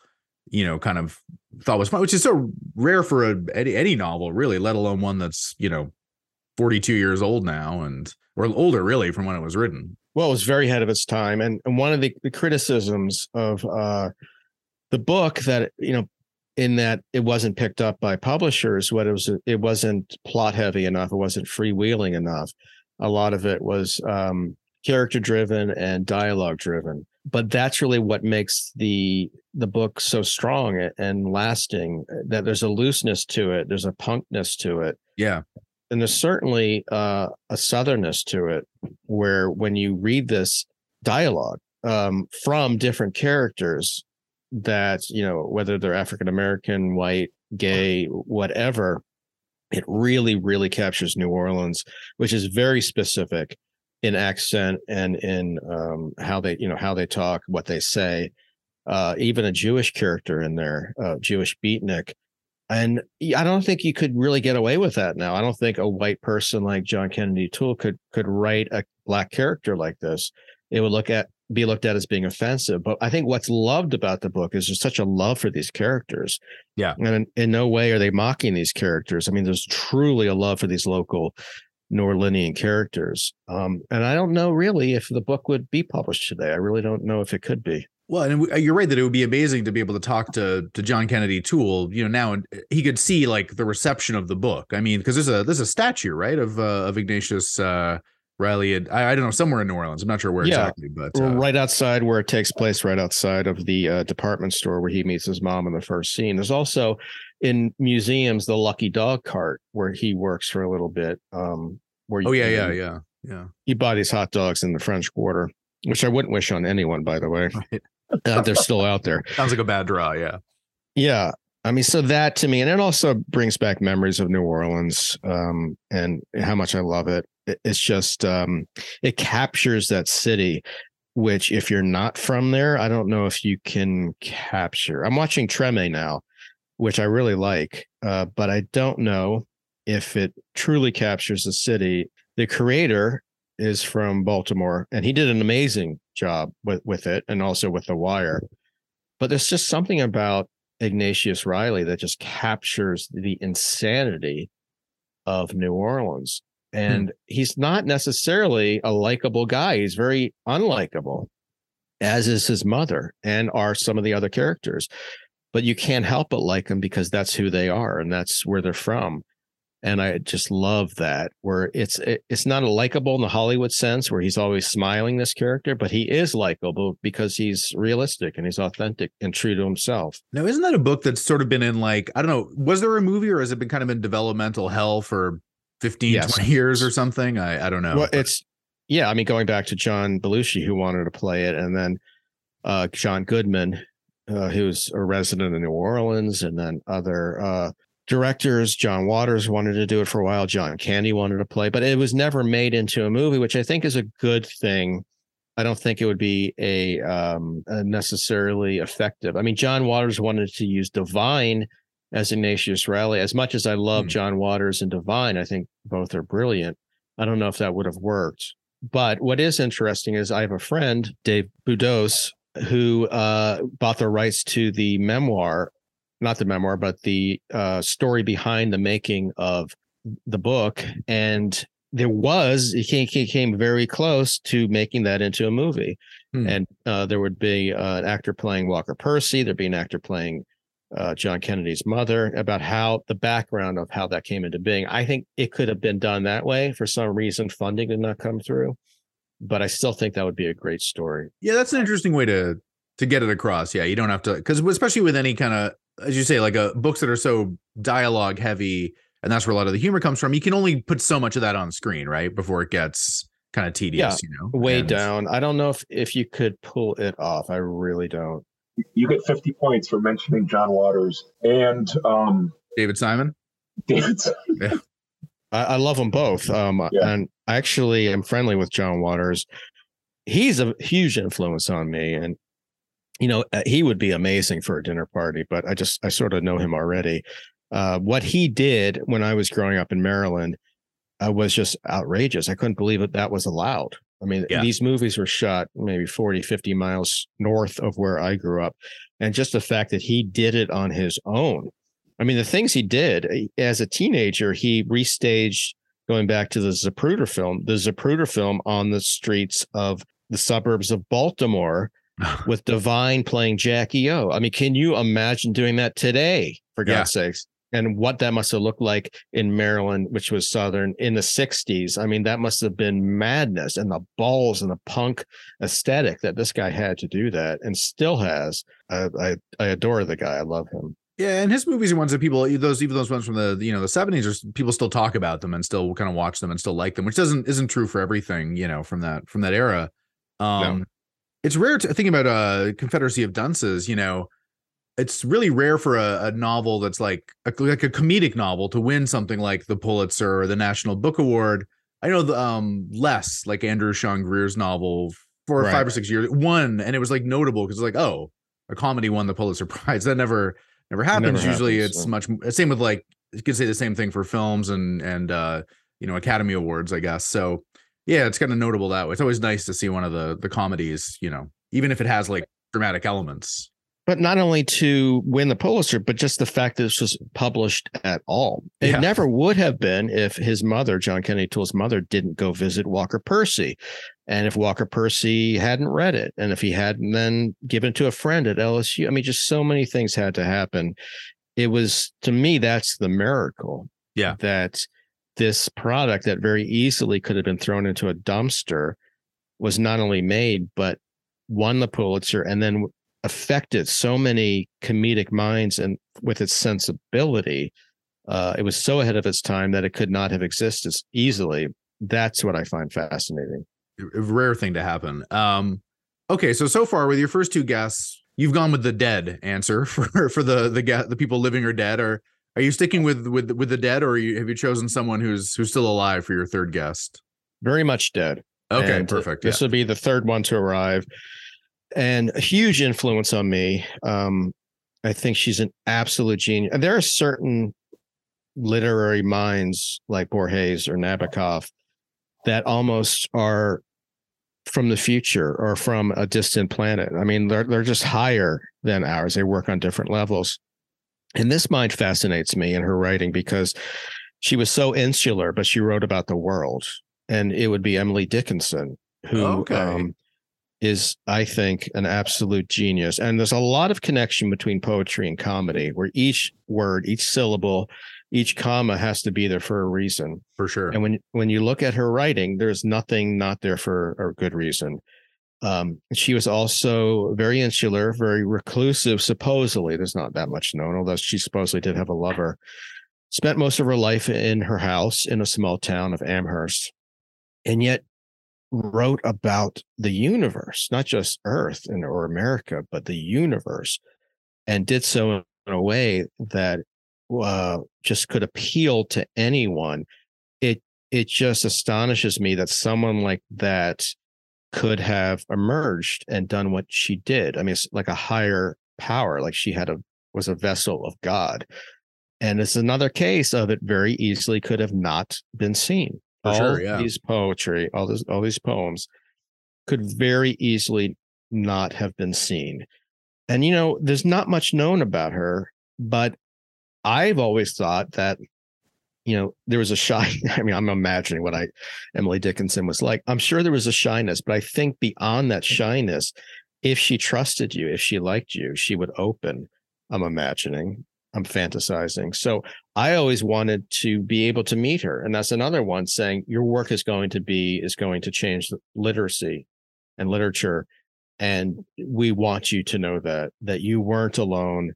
you know kind of thought was fun, which is so rare for a any, any novel really, let alone one that's, you know, 42 years old now and or older really from when it was written well, it was very ahead of its time. And, and one of the, the criticisms of uh, the book that, you know, in that it wasn't picked up by publishers, what it was, it wasn't plot heavy enough. It wasn't freewheeling enough. A lot of it was um, character driven and dialogue driven. But that's really what makes the the book so strong and lasting. That there's a looseness to it. There's a punkness to it. Yeah and there's certainly uh, a southernness to it where when you read this dialogue um, from different characters that you know whether they're african american white gay whatever it really really captures new orleans which is very specific in accent and in um, how they you know how they talk what they say uh, even a jewish character in there uh, jewish beatnik and I don't think you could really get away with that now. I don't think a white person like John Kennedy Toole could could write a black character like this. It would look at be looked at as being offensive. But I think what's loved about the book is there's such a love for these characters. Yeah. And in, in no way are they mocking these characters. I mean, there's truly a love for these local New Orleanian characters. Um, and I don't know really if the book would be published today. I really don't know if it could be. Well, and uh, you're right that it would be amazing to be able to talk to to John Kennedy Toole. You know, now and uh, he could see like the reception of the book. I mean, because there's a there's a statue right of uh, of Ignatius uh, Reilly. And I, I don't know somewhere in New Orleans. I'm not sure where yeah, exactly, but uh, right outside where it takes place, right outside of the uh, department store where he meets his mom in the first scene. There's also in museums the Lucky Dog cart where he works for a little bit. Um, where oh yeah, yeah, yeah, yeah. He bought these hot dogs in the French Quarter, which I wouldn't wish on anyone, by the way. Right uh, they're still out there. Sounds like a bad draw. Yeah. Yeah. I mean, so that to me, and it also brings back memories of New Orleans um, and how much I love it. It's just, um, it captures that city, which if you're not from there, I don't know if you can capture. I'm watching Treme now, which I really like, uh, but I don't know if it truly captures the city. The creator is from Baltimore, and he did an amazing job with with it, and also with The Wire. But there's just something about Ignatius Reilly that just captures the insanity of New Orleans. Hmm. And hmm. he's not necessarily a likable guy. He's very unlikable, as is his mother and are some of the other characters. But you can't help but like them because that's who they are and that's where they're from and I just love that where it's it, it's not a likable in the Hollywood sense where he's always smiling this character, but he is likable because he's realistic and he's authentic and true to himself. Now, isn't that a book that's sort of been in like I don't know, was there a movie or has it been kind of in developmental hell for 15 yes. 20 years or something? I I don't know. Well, but. it's yeah, I mean going back to John Belushi who wanted to play it and then uh John Goodman uh, was a resident of New Orleans and then other uh directors. John Waters wanted to do it for a while. John Candy wanted to play, but it was never made into a movie, which I think is a good thing. I don't think it would be a, um, a necessarily effective. I mean, John Waters wanted to use Divine as Ignatius Reilly. As much as I love hmm. John Waters and Divine, I think both are brilliant. I don't know if that would have worked. But what is interesting is I have a friend, Dave Budos, who uh, bought the rights to the memoir, not the memoir, but the uh, story behind the making of the book. And there was, he came, he came very close to making that into a movie. Hmm. And uh, there would be uh, an actor playing Walker Percy, there'd be an actor playing uh, John Kennedy's mother about how the background of how that came into being. I think it could have been done that way. For some reason, funding did not come through, but I still think that would be a great story. Yeah, that's an interesting way to to get it across. Yeah, you don't have to because especially with any kind of as you say like a uh, books that are so dialogue heavy and that's where a lot of the humor comes from. You can only put so much of that on screen, right, before it gets kind of tedious. Yeah, you know, way and, down. I don't know if if you could pull it off. I really don't you get 50 points for mentioning John Waters and um, David Simon. David Simon. Yeah. I, I, love them both. Um, yeah. And I actually am friendly with John Waters. He's a huge influence on me. And, you know, uh, he would be amazing for a dinner party, but I just, I sort of know him already. Uh, what he did when I was growing up in Maryland uh, was just outrageous. I couldn't believe that that was allowed. I mean, yeah. these movies were shot maybe 40, 50 miles north of where I grew up. And just the fact that he did it on his own. I mean, the things he did eh, as a teenager, he restaged going back to the Zapruder film, the Zapruder film on the streets of the suburbs of Baltimore with Divine playing Jackie O. I mean, can you imagine doing that today, for God's yeah. sakes? and what that must have looked like in Maryland, which was Southern in the 60s. I mean, that must have been madness and the balls and the punk aesthetic that this guy had to do that and still has. I, I, I adore the guy. I love him. Yeah, and his movies are ones that people those even those ones from the you know the seventies are people still talk about them and still kind of watch them and still like them, which doesn't isn't true for everything you know from that from that era. Um, no. It's rare to think about uh Confederacy of Dunces. You know, it's really rare for a, a novel that's like a, like a comedic novel to win something like the Pulitzer or the National Book Award. I know the um less like Andrew Sean Greer's novel for right. five or six years won, and it was like notable because it's like oh a comedy won the Pulitzer Prize. That never never happens. Never Usually happens, it's so. much same with like you could say the same thing for films and and uh you know Academy Awards I guess. So yeah, it's kind of notable that way. It's always nice to see one of the the comedies, you know, even if it has like dramatic elements but not only to win the Pulitzer, but just the fact that this was published at all. It yeah. never would have been if his mother, John Kennedy Toole's mother, didn't go visit Walker Percy. And if Walker Percy hadn't read it, and if he hadn't then given it to a friend at LSU, I mean, just so many things had to happen. It was, to me, that's the miracle. Yeah. That this product that very easily could have been thrown into a dumpster was not only made, but won the Pulitzer and then affected so many comedic minds and with its sensibility uh, it was so ahead of its time that it could not have existed easily. That's what i find fascinating. A rare thing to happen. Um okay so so far with your first two guests you've gone with the dead answer for for the the the people living or dead. Or are you sticking with with with the dead or you, have you chosen someone who's who's still alive for your third guest? Very much dead. Okay and perfect this yeah. will be the third one to arrive and a huge influence on me. Um, I think she's an absolute genius. And there are certain literary minds like Borges or Nabokov that almost are from the future or from a distant planet. I mean, they're they're just higher than ours. They work on different levels. And this mind fascinates me in her writing because she was so insular, but she wrote about the world. And it would be Emily Dickinson, who okay. um, is, I think, an absolute genius. And there's a lot of connection between poetry and comedy, where each word, each syllable, each comma has to be there for a reason. For sure. And when when you look at her writing, there's nothing not there for a good reason. Um, she was also very insular, very reclusive. Supposedly, there's not that much known, although she supposedly did have a lover. Spent most of her life in her house in a small town of Amherst, and yet wrote about the universe, not just Earth and or America, but the universe, and did so in a way that uh, just could appeal to anyone. It it just astonishes me that someone like that could have emerged and done what she did. I mean, it's like a higher power, like she had a was a vessel of God. And it's another case of it very easily could have not been seen. For all sure, yeah. these poetry, all this, all these poems could very easily not have been seen. And you know, there's not much known about her, but I've always thought that you know there was a shy i mean i'm imagining what i emily dickinson was like i'm sure there was a shyness but i think beyond that shyness if she trusted you if she liked you she would open i'm imagining i'm fantasizing so i always wanted to be able to meet her and that's another one saying your work is going to be is going to change literacy and literature and we want you to know that that you weren't alone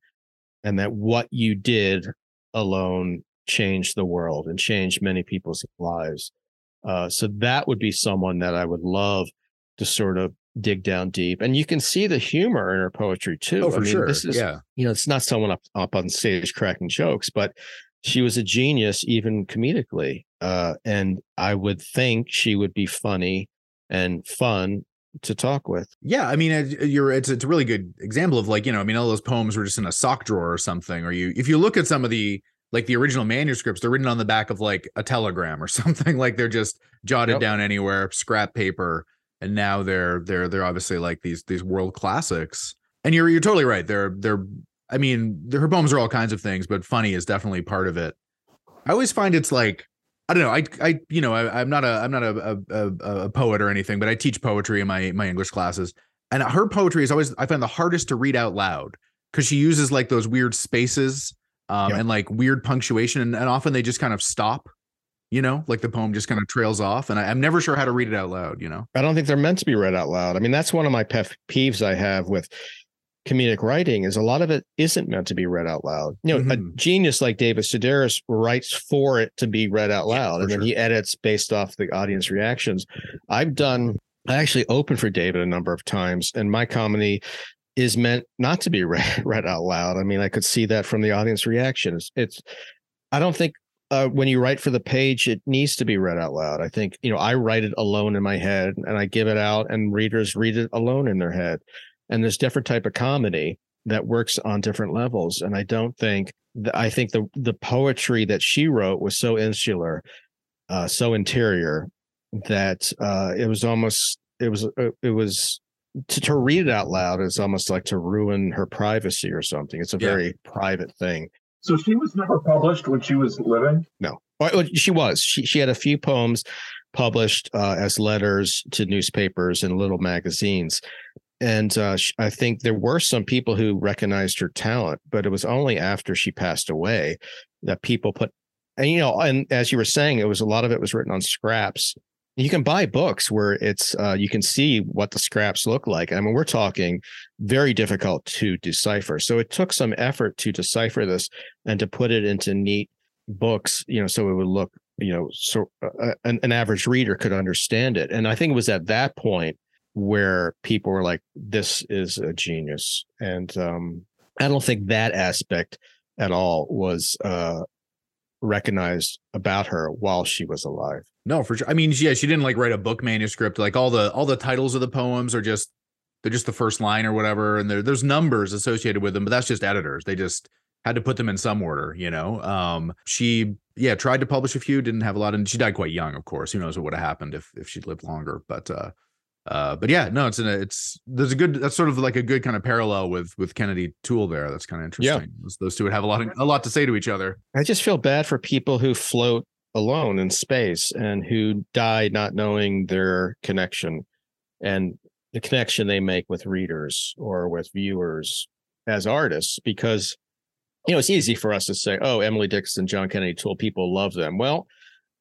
and that what you did alone changed the world and changed many people's lives. Uh, so that would be someone that I would love to sort of dig down deep. And you can see the humor in her poetry too. Oh, for I mean, sure. This is, yeah. you know, it's not someone up, up on stage cracking jokes, but she was a genius, even comedically. Uh, and I would think she would be funny and fun to talk with. Yeah, I mean, it, you're it's it's a really good example of like you know, I mean, all those poems were just in a sock drawer or something. Or you, if you look at some of the like the original manuscripts, they're written on the back of like a telegram or something. Like they're just jotted yep. down anywhere, scrap paper, and now they're they're they're obviously like these these world classics. And you're you're totally right. They're they're I mean, her poems are all kinds of things, but funny is definitely part of it. I always find it's like I don't know. I, I, you know, I, am not a, I'm not a, a, a, poet or anything, but I teach poetry in my, my English classes, and her poetry is always, I find the hardest to read out loud because she uses like those weird spaces, um, yep. and like weird punctuation, and, and, often they just kind of stop. You know, like the poem just kind of trails off, and I, I'm never sure how to read it out loud. You know, I don't think they're meant to be read out loud. I mean, that's one of my pet peeves I have with comedic writing is a lot of it isn't meant to be read out loud. You know, mm-hmm. a genius like David Sedaris writes for it to be read out loud, yeah, and then sure. he edits based off the audience reactions. I've done. I actually opened for David a number of times, and my comedy is meant not to be read, read out loud. I mean, I could see that from the audience reactions. It's. I don't think uh, when you write for the page, it needs to be read out loud. I think you know I write it alone in my head, and I give it out, and readers read it alone in their head and there's different type of comedy that works on different levels and i don't think i think the the poetry that she wrote was so insular uh, so interior that uh, it was almost it was uh, it was to, to read it out loud is almost like to ruin her privacy or something it's a yeah. very private thing so she was never published when she was living? No. Well, she was. She, she had a few poems published uh, as letters to newspapers and little magazines. And uh, I think there were some people who recognized her talent, but it was only after she passed away that people put, and you know, and as you were saying, it was a lot of it was written on scraps. You can buy books where it's uh, you can see what the scraps look like. I mean, we're talking very difficult to decipher. So it took some effort to decipher this and to put it into neat books, you know, so it would look, you know, so uh, an, an average reader could understand it. And I think it was at that point where people were like, this is a genius. And um, I don't think that aspect at all was uh, recognized about her while she was alive. No, for sure. I mean, yeah, she didn't like write a book manuscript. Like all the all the titles of the poems are just they're just the first line or whatever, and there there's numbers associated with them, but that's just editors. They just had to put them in some order, you know. Um, she yeah tried to publish a few, didn't have a lot, and she died quite young, of course. Who knows what would have happened if if she'd lived longer? But uh, uh, but yeah, no, it's in a, it's there's a good that's sort of like a good kind of parallel with with Kennedy Toole there. That's kind of interesting. Yeah. Those, those two would have a lot of, a lot to say to each other. I just feel bad for people who float alone in space and who die not knowing their connection and the connection they make with readers or with viewers as artists because you know it's easy for us to say oh emily dickinson john kennedy toole people love them well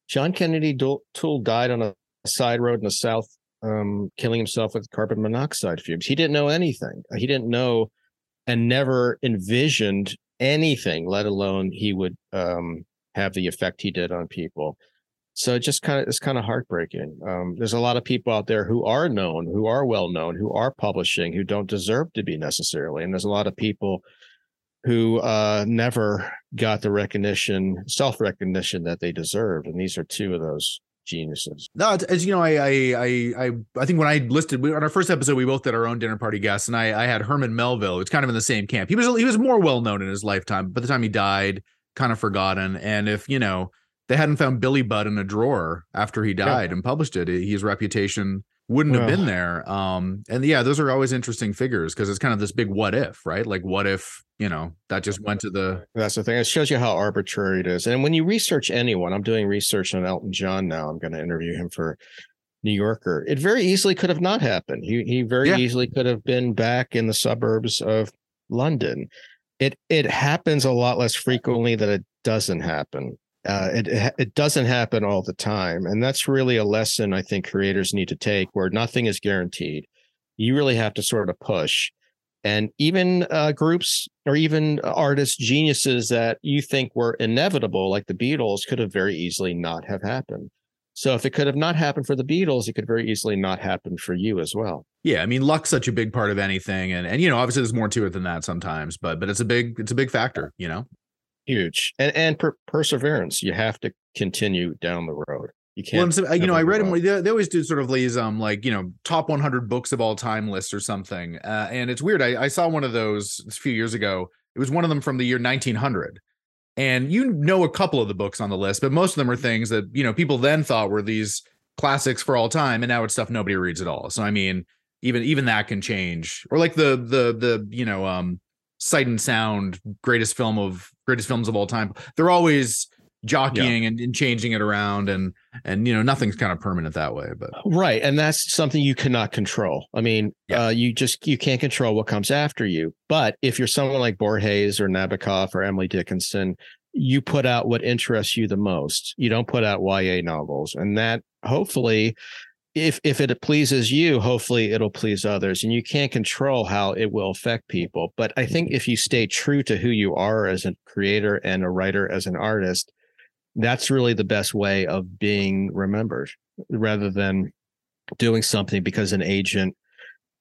john kennedy toole died on a side road in the south um, killing himself with carbon monoxide fumes. He didn't know anything. He didn't know and never envisioned anything, let alone he would um, have the effect he did on people. So it just kind of it's kind of heartbreaking. Um, there's a lot of people out there who are known, who are well known, who are publishing, who don't deserve to be necessarily, and there's a lot of people who uh, never got the recognition, self recognition that they deserved. And these are two of those geniuses. No, as you know, I I I I think when I listed we, on our first episode, we both did our own dinner party guests, and I I had Herman Melville, It's kind of in the same camp. He was he was more well known in his lifetime. By the time he died, kind of forgotten. And if you know they hadn't found Billy Budd in a drawer after he died yeah. and published it, his reputation wouldn't well, have been there. Um, and yeah, those are always interesting figures because it's kind of this big what if, right? Like, what if you know that just went to the. That's the thing. It shows you how arbitrary it is. And when you research anyone, I'm doing research on Elton John now. I'm going to interview him for New Yorker. It very easily could have not happened. He he very yeah. easily could have been back in the suburbs of London. It it happens a lot less frequently that it doesn't happen uh, it it doesn't happen all the time, and that's really a lesson I think creators need to take, where nothing is guaranteed. You really have to sort of push, and even uh, groups or even artists, geniuses that you think were inevitable, like the Beatles, could have very easily not have happened. So if it could have not happened for the Beatles, it could very easily not happen for you as well. Yeah, I mean, luck's such a big part of anything, and and you know, obviously there's more to it than that sometimes, but but it's a big it's a big factor, you know? Huge and and per- perseverance you have to continue down the road. You can't well, you know i read them they, they always do sort of these um like you know top 100 books of all time lists or something uh, and it's weird I, I saw one of those a few years ago. It was one of them from the year 1900 and you know a couple of the books on the list but most of them are things that you know people then thought were these classics for all time and now it's stuff nobody reads at all. So i mean even even that can change. Or like the the the you know um sight and sound greatest film of greatest films of all time. They're always jockeying yeah. and, and, changing it around and and you know nothing's kind of permanent that way but right and that's something you cannot control i mean yeah. uh, you just you can't control what comes after you but if you're someone like borges or nabokov or emily dickinson you put out what interests you the most you don't put out ya novels and that hopefully if if it pleases you hopefully it'll please others and you can't control how it will affect people but i think if you stay true to who you are as a creator and a writer as an artist that's really the best way of being remembered rather than doing something because an agent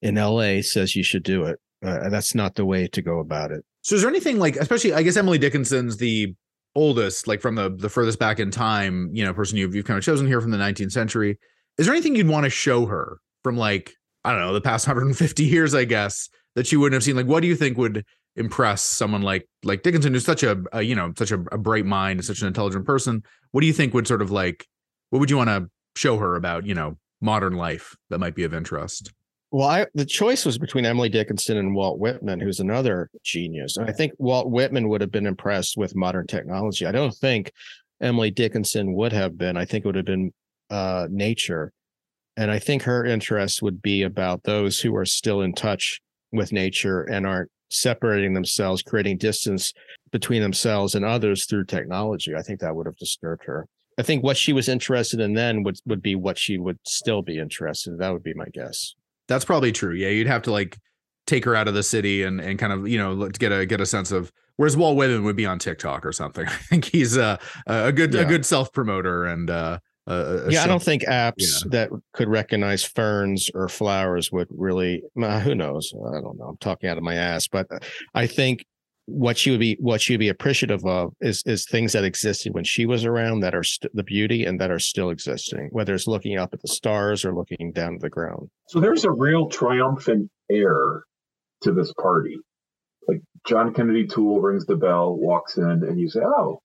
in la says you should do it. Uh, that's not the way to go about it. So is there anything like especially i guess emily dickinson's the oldest like from the the furthest back in time you know person you've, you've kind of chosen here from the 19th century. Is there anything you'd want to show her from like I don't know the past 150 years, I guess, that you wouldn't have seen? Like, what do you think would impress someone like like Dickinson, who's such a, a you know such a, a, bright mind, such an intelligent person? What do you think would sort of like what would you want to show her about you know modern life that might be of interest? Well, I, the choice was between Emily Dickinson and Walt Whitman, who's another genius. And I think Walt Whitman would have been impressed with modern technology. I don't think Emily Dickinson would have been. I think it would have been uh, nature. And I think her interest would be about those who are still in touch with nature and aren't separating themselves, creating distance between themselves and others through technology. I think that would have disturbed her. I think what she was interested in then would, would be what she would still be interested in. That would be my guess. That's probably true. Yeah. You'd have to like take her out of the city and, and kind of, you know, get a, get a sense of whereas Walt Whitman would be on TikTok or something. I think he's a, a good, yeah. a good self promoter and, uh, uh, yeah, I don't think apps yeah. that could recognize ferns or flowers would really. Uh, who knows? I don't know. I'm talking out of my ass, but I think what she would be what she would be appreciative of is is things that existed when she was around that are st- the beauty and that are still existing, whether it's looking up at the stars or looking down at the ground. So there's a real triumphant air to this party. Like John Kennedy Toole rings the bell, walks in, and you say, "Oh,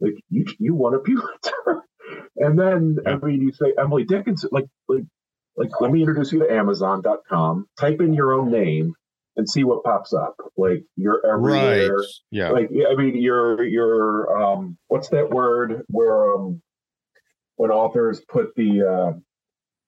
like you you won a Pulitzer." And then yeah. I mean, you say Emily Dickinson, like like like let me introduce you to Amazon.com. Type in your own name and see what pops up. Like you're everywhere. Right. Yeah. Like I mean, you're you're um, what's that word where um, when authors put the uh,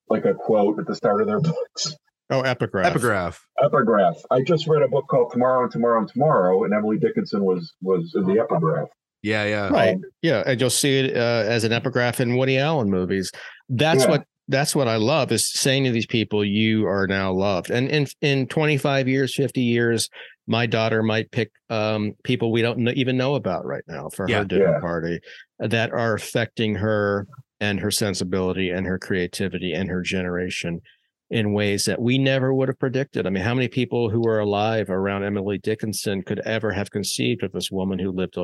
like a quote at the start of their books. Oh, epigraph. Epigraph. Epigraph. I just read a book called Tomorrow and Tomorrow and Tomorrow, and Emily Dickinson was was in the epigraph. Yeah, yeah. Right. Yeah, and you'll see it uh, as an epigraph in Woody Allen movies. That's yeah. what that's what I love is saying to these people, you are now loved. And in in 25 years, 50 years, my daughter might pick um, people we don't even know about right now for yeah, her dinner yeah. party that are affecting her and her sensibility and her creativity and her generation in ways that we never would have predicted. I mean, how many people who were alive around Emily Dickinson could ever have conceived of this woman who lived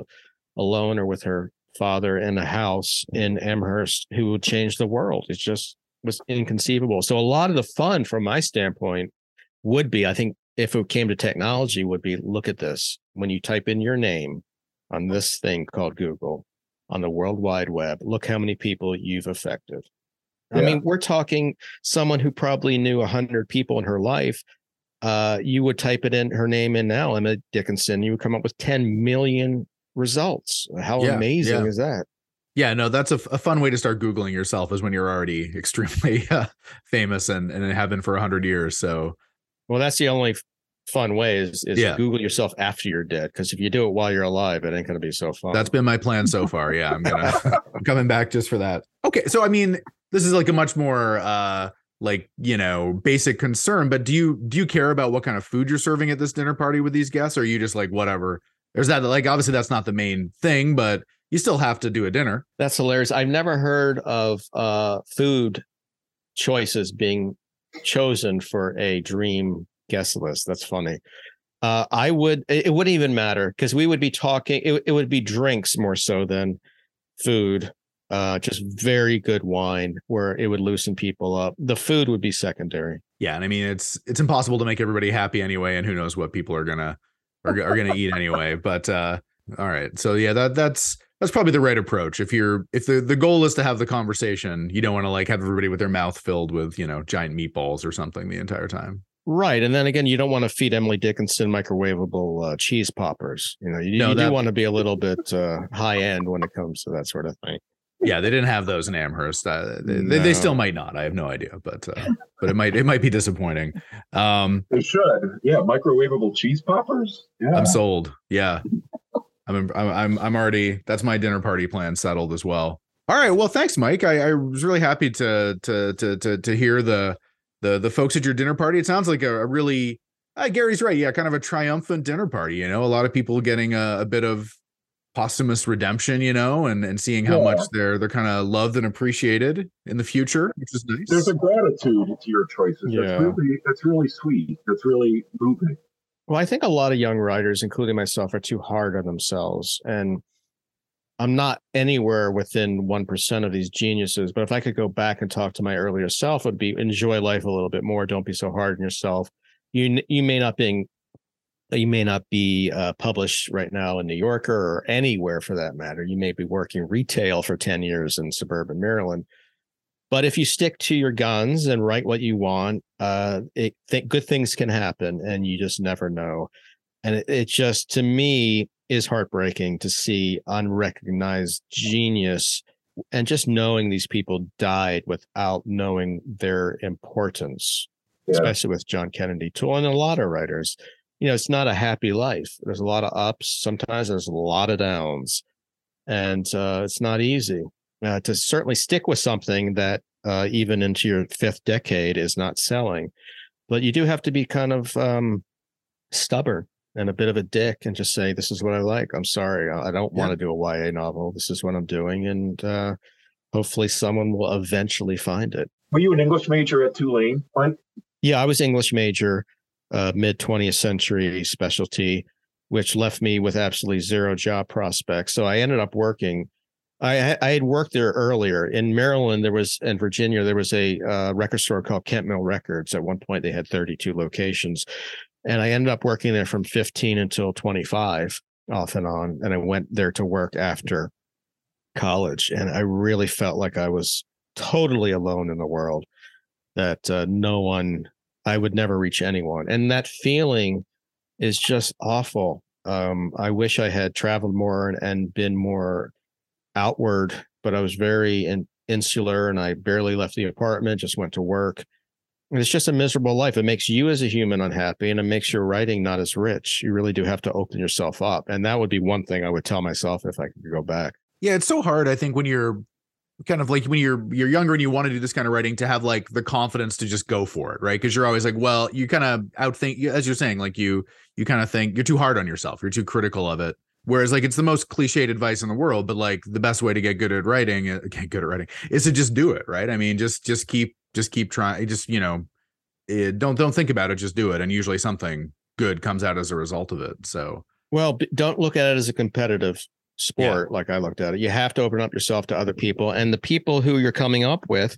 alone or with her father in a house in Amherst who would change the world. It just was inconceivable. So a lot of the fun from my standpoint would be, I think, if it came to technology, would be look at this. When you type in your name on this thing called Google on the World Wide Web, look how many people you've affected. Yeah. I mean, we're talking someone who probably knew a hundred people in her life. Uh, you would type it in her name in now, Emma Dickinson, you would come up with 10 million results. How yeah, amazing yeah. is that? Yeah, no, that's a, a, fun way to start Googling yourself is when you're already extremely uh, famous and, and have been for a hundred years. So, well, that's the only fun way is, is yeah. Google yourself after you're dead. Because if you do it while you're alive, it ain't going to be so fun. That's been my plan so far. Yeah, I'm gonna coming back just for that. Okay, so I mean, this is like a much more uh like you know basic concern. But do you do you care about what kind of food you're serving at this dinner party with these guests? Or are you just like whatever? There's that like obviously that's not the main thing, but you still have to do a dinner. That's hilarious. I've never heard of uh, food choices being chosen for a dream guest list. That's funny. Uh, I would. It wouldn't even matter because we would be talking. It, it would be drinks more so than food. Uh, just very good wine where it would loosen people up. The food would be secondary. Yeah, and I mean it's it's impossible to make everybody happy anyway, and who knows what people are gonna are, are gonna eat anyway. But uh, all right, so yeah, that that's that's probably the right approach. If you're if the the goal is to have the conversation, you don't want to like have everybody with their mouth filled with you know giant meatballs or something the entire time. Right, and then again, you don't want to feed Emily Dickinson microwavable uh, cheese poppers. You know, you, no, you that, do want to be a little bit uh, high end when it comes to that sort of thing. Yeah, they didn't have those in Amherst. Uh, they, no. they, still might not. I have no idea, but uh, but it might it might be disappointing. Um, they should. Yeah, microwavable cheese poppers. Yeah, I'm sold. Yeah, I'm I'm I'm already that's my dinner party plan settled as well. All right. Well, thanks, Mike. I, I was really happy to to to to to hear the the the folks at your dinner party. It sounds like a, a really uh, Gary's right. Yeah, kind of a triumphant dinner party. You know, a lot of people getting a, a bit of posthumous redemption, you know, and and seeing how yeah. much they're they're kind of loved and appreciated in the future, which is nice. There's a gratitude to your choices. Yeah. That's really that's really sweet. That's really moving. Well, I think a lot of young writers, including myself, are too hard on themselves. And I'm not anywhere within 1% of these geniuses. But if I could go back and talk to my earlier self, would be enjoy life a little bit more. Don't be so hard on yourself. You, you may not being you may not be uh, published right now in New Yorker or anywhere for that matter. You may be working retail for 10 years in suburban Maryland. But if you stick to your guns and write what you want, uh, it, th- good things can happen, and you just never know. And it, it just, to me, is heartbreaking to see unrecognized genius and just knowing these people died without knowing their importance, yeah. especially with John Kennedy Toole and a lot of writers. You know, it's not a happy life. There's a lot of ups. Sometimes there's a lot of downs, and uh, it's not easy uh, to certainly stick with something that uh, even into your fifth decade is not selling. But you do have to be kind of um, stubborn and a bit of a dick and just say, this is what I like. I'm sorry. I don't yeah. want to do a YA novel. This is what I'm doing. And uh, hopefully someone will eventually find it. Were you an English major at Tulane, Mike? Yeah, I was English major, uh, mid 20th century specialty, which left me with absolutely zero job prospects. So I ended up working I I had worked there earlier in Maryland. There was in Virginia. There was a uh, record store called Kemp Mill Records. At one point, they had 32 locations, and I ended up working there from 15 until 25, off and on. And I went there to work after college, and I really felt like I was totally alone in the world. That uh, no one, I would never reach anyone, and that feeling is just awful. Um, I wish I had traveled more and, and been more outward, but I was very in, insular and I barely left the apartment, just went to work. And it's just a miserable life. It makes you as a human unhappy and it makes your writing not as rich. You really do have to open yourself up. And that would be one thing I would tell myself if I could go back. Yeah, it's so hard, I think, when you're kind of like when you're you're younger and you want to do this kind of writing to have like the confidence to just go for it right because you're always like well you kind of outthink as you're saying like you you kind of think you're too hard on yourself you're too critical of it Whereas, like, it's the most cliched advice in the world, but like the best way to get good at writing, uh, get good at writing, is to just do it, right? I mean, just just keep just keep trying. Just you know, it, eh, don't don't think about it, just do it, and usually something good comes out as a result of it. So, well, don't look at it as a competitive sport, yeah. like I looked at it. You have to open up yourself to other people. And the people who you're coming up with,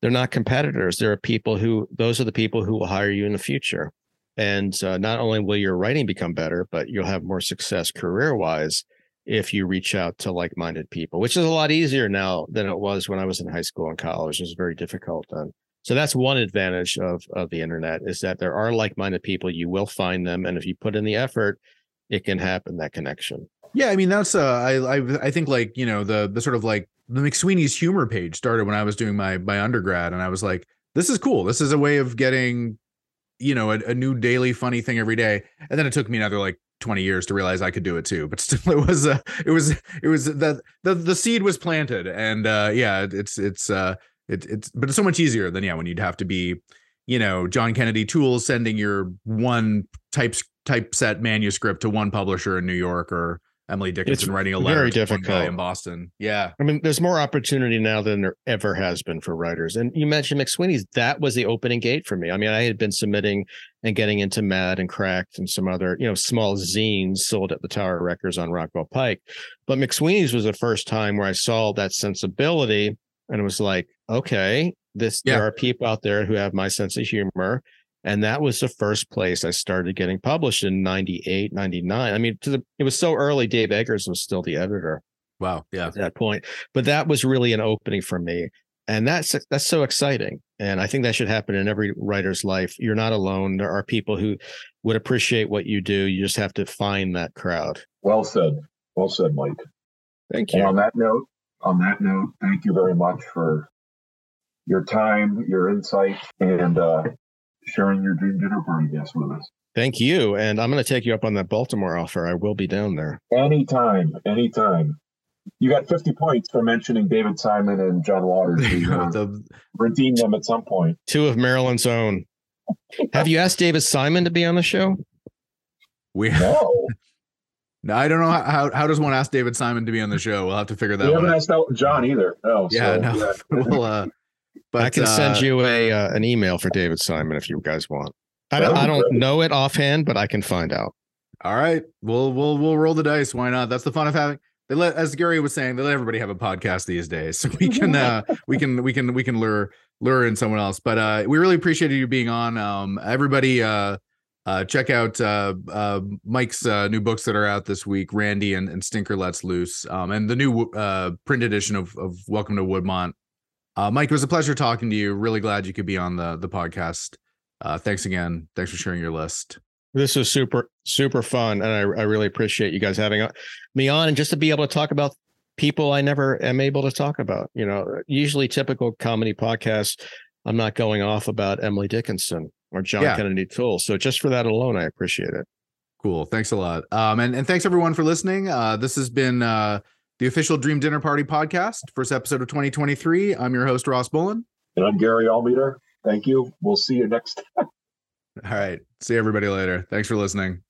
they're not competitors. There are people who, those are the people who will hire you in the future. And uh, not only will your writing become better, but you'll have more success career wise if you reach out to like minded people, which is a lot easier now than it was when I was in high school and college. It was very difficult then. So that's one advantage of, of the internet is that there are like minded people. You will find them. And if you put in the effort, it can happen that connection. Yeah, I mean that's uh, I I I think like you know the the sort of like the McSweeney's humor page started when I was doing my my undergrad, and I was like, this is cool. This is a way of getting you know a, a new daily funny thing every day and then it took me another like 20 years to realize I could do it too. But still, it was uh, it was it was the the the seed was planted, and uh, yeah, it's it's uh, it, it's but it's so much easier than yeah when you'd have to be, you know, John Kennedy Toole's sending your one type typeset manuscript to one publisher in New York or Emily Dickinson it's writing a letter very difficult in Boston. Yeah. I mean, there's more opportunity now than there ever has been for writers. And you mentioned McSweeney's. That was the opening gate for me. I mean, I had been submitting and getting into Mad and Cracked and some other, you know, small zines sold at the Tower Records on Rockville Pike. But McSweeney's was the first time where I saw that sensibility and it was like, okay, this yeah. there are people out there who have my sense of humor and that was the first place I started getting published in 98, 99. I mean, the, it was so early, Dave Eggers was still the editor. Wow. Yeah. At that point. But that was really an opening for me. And that's that's so exciting. And I think that should happen in every writer's life. You're not alone. There are people who would appreciate what you do. You just have to find that crowd. Well said. Well said, Mike. Thank you. And on that note, on that note, thank you very much for your time, your insight, and uh, sharing your dream dinner party guest with us. Thank you. And I'm going to take you up on that Baltimore offer. I will be down there. Anytime. Anytime. You got 50 points for mentioning David Simon and John Waters. the, redeem them at some point. Two of Maryland's own. Have you asked David Simon to be on the show? We no. no I don't know how, how, how does one ask David Simon to be on the show. We'll have to figure that. Out. We haven't asked out John either. Oh, yeah, so, no. yeah. we'll uh, but I can uh, send you a uh, an email for David Simon if you guys want. I don't, I don't know it offhand, but I can find out. All right, we'll we'll we'll roll the dice. Why not? That's the fun of having. They let, as Gary was saying, they let everybody have a podcast these days, so we can uh we can we can we can lure lure in someone else. But uh we really appreciated you being on. Um, everybody uh uh, check out uh, uh, Mike's uh, new books that are out this week, Randy and, and Stinker Lets Loose, um, and the new uh, print edition of, of Welcome to Woodmont. Uh, Mike, it was a pleasure talking to you. Really glad you could be on the the podcast. Uh, thanks again. Thanks for sharing your list. This was super super fun, and I, I really appreciate you guys having me on, and just to be able to talk about people I never am able to talk about. You know, usually typical comedy podcasts, I'm not going off about Emily Dickinson or John yeah. Kennedy Toole. So just for that alone, I appreciate it. Cool. Thanks a lot. Um, and, and thanks everyone for listening. Uh, this has been uh, the official Dream Dinner Party podcast, first episode of 2023. I'm your host, Ross Bullen. And I'm Gary Almeter. Thank you. We'll see you next time. All right. See everybody later. Thanks for listening.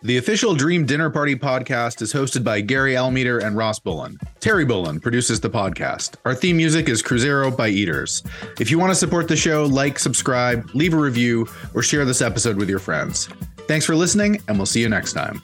The official Dream Dinner Party podcast is hosted by Gary Almeter and Ross Bullen. Terry Bullen produces the podcast. Our theme music is Cruzeiro by Eaters. If you want to support the show, like, subscribe, leave a review, or share this episode with your friends. Thanks for listening, and we'll see you next time.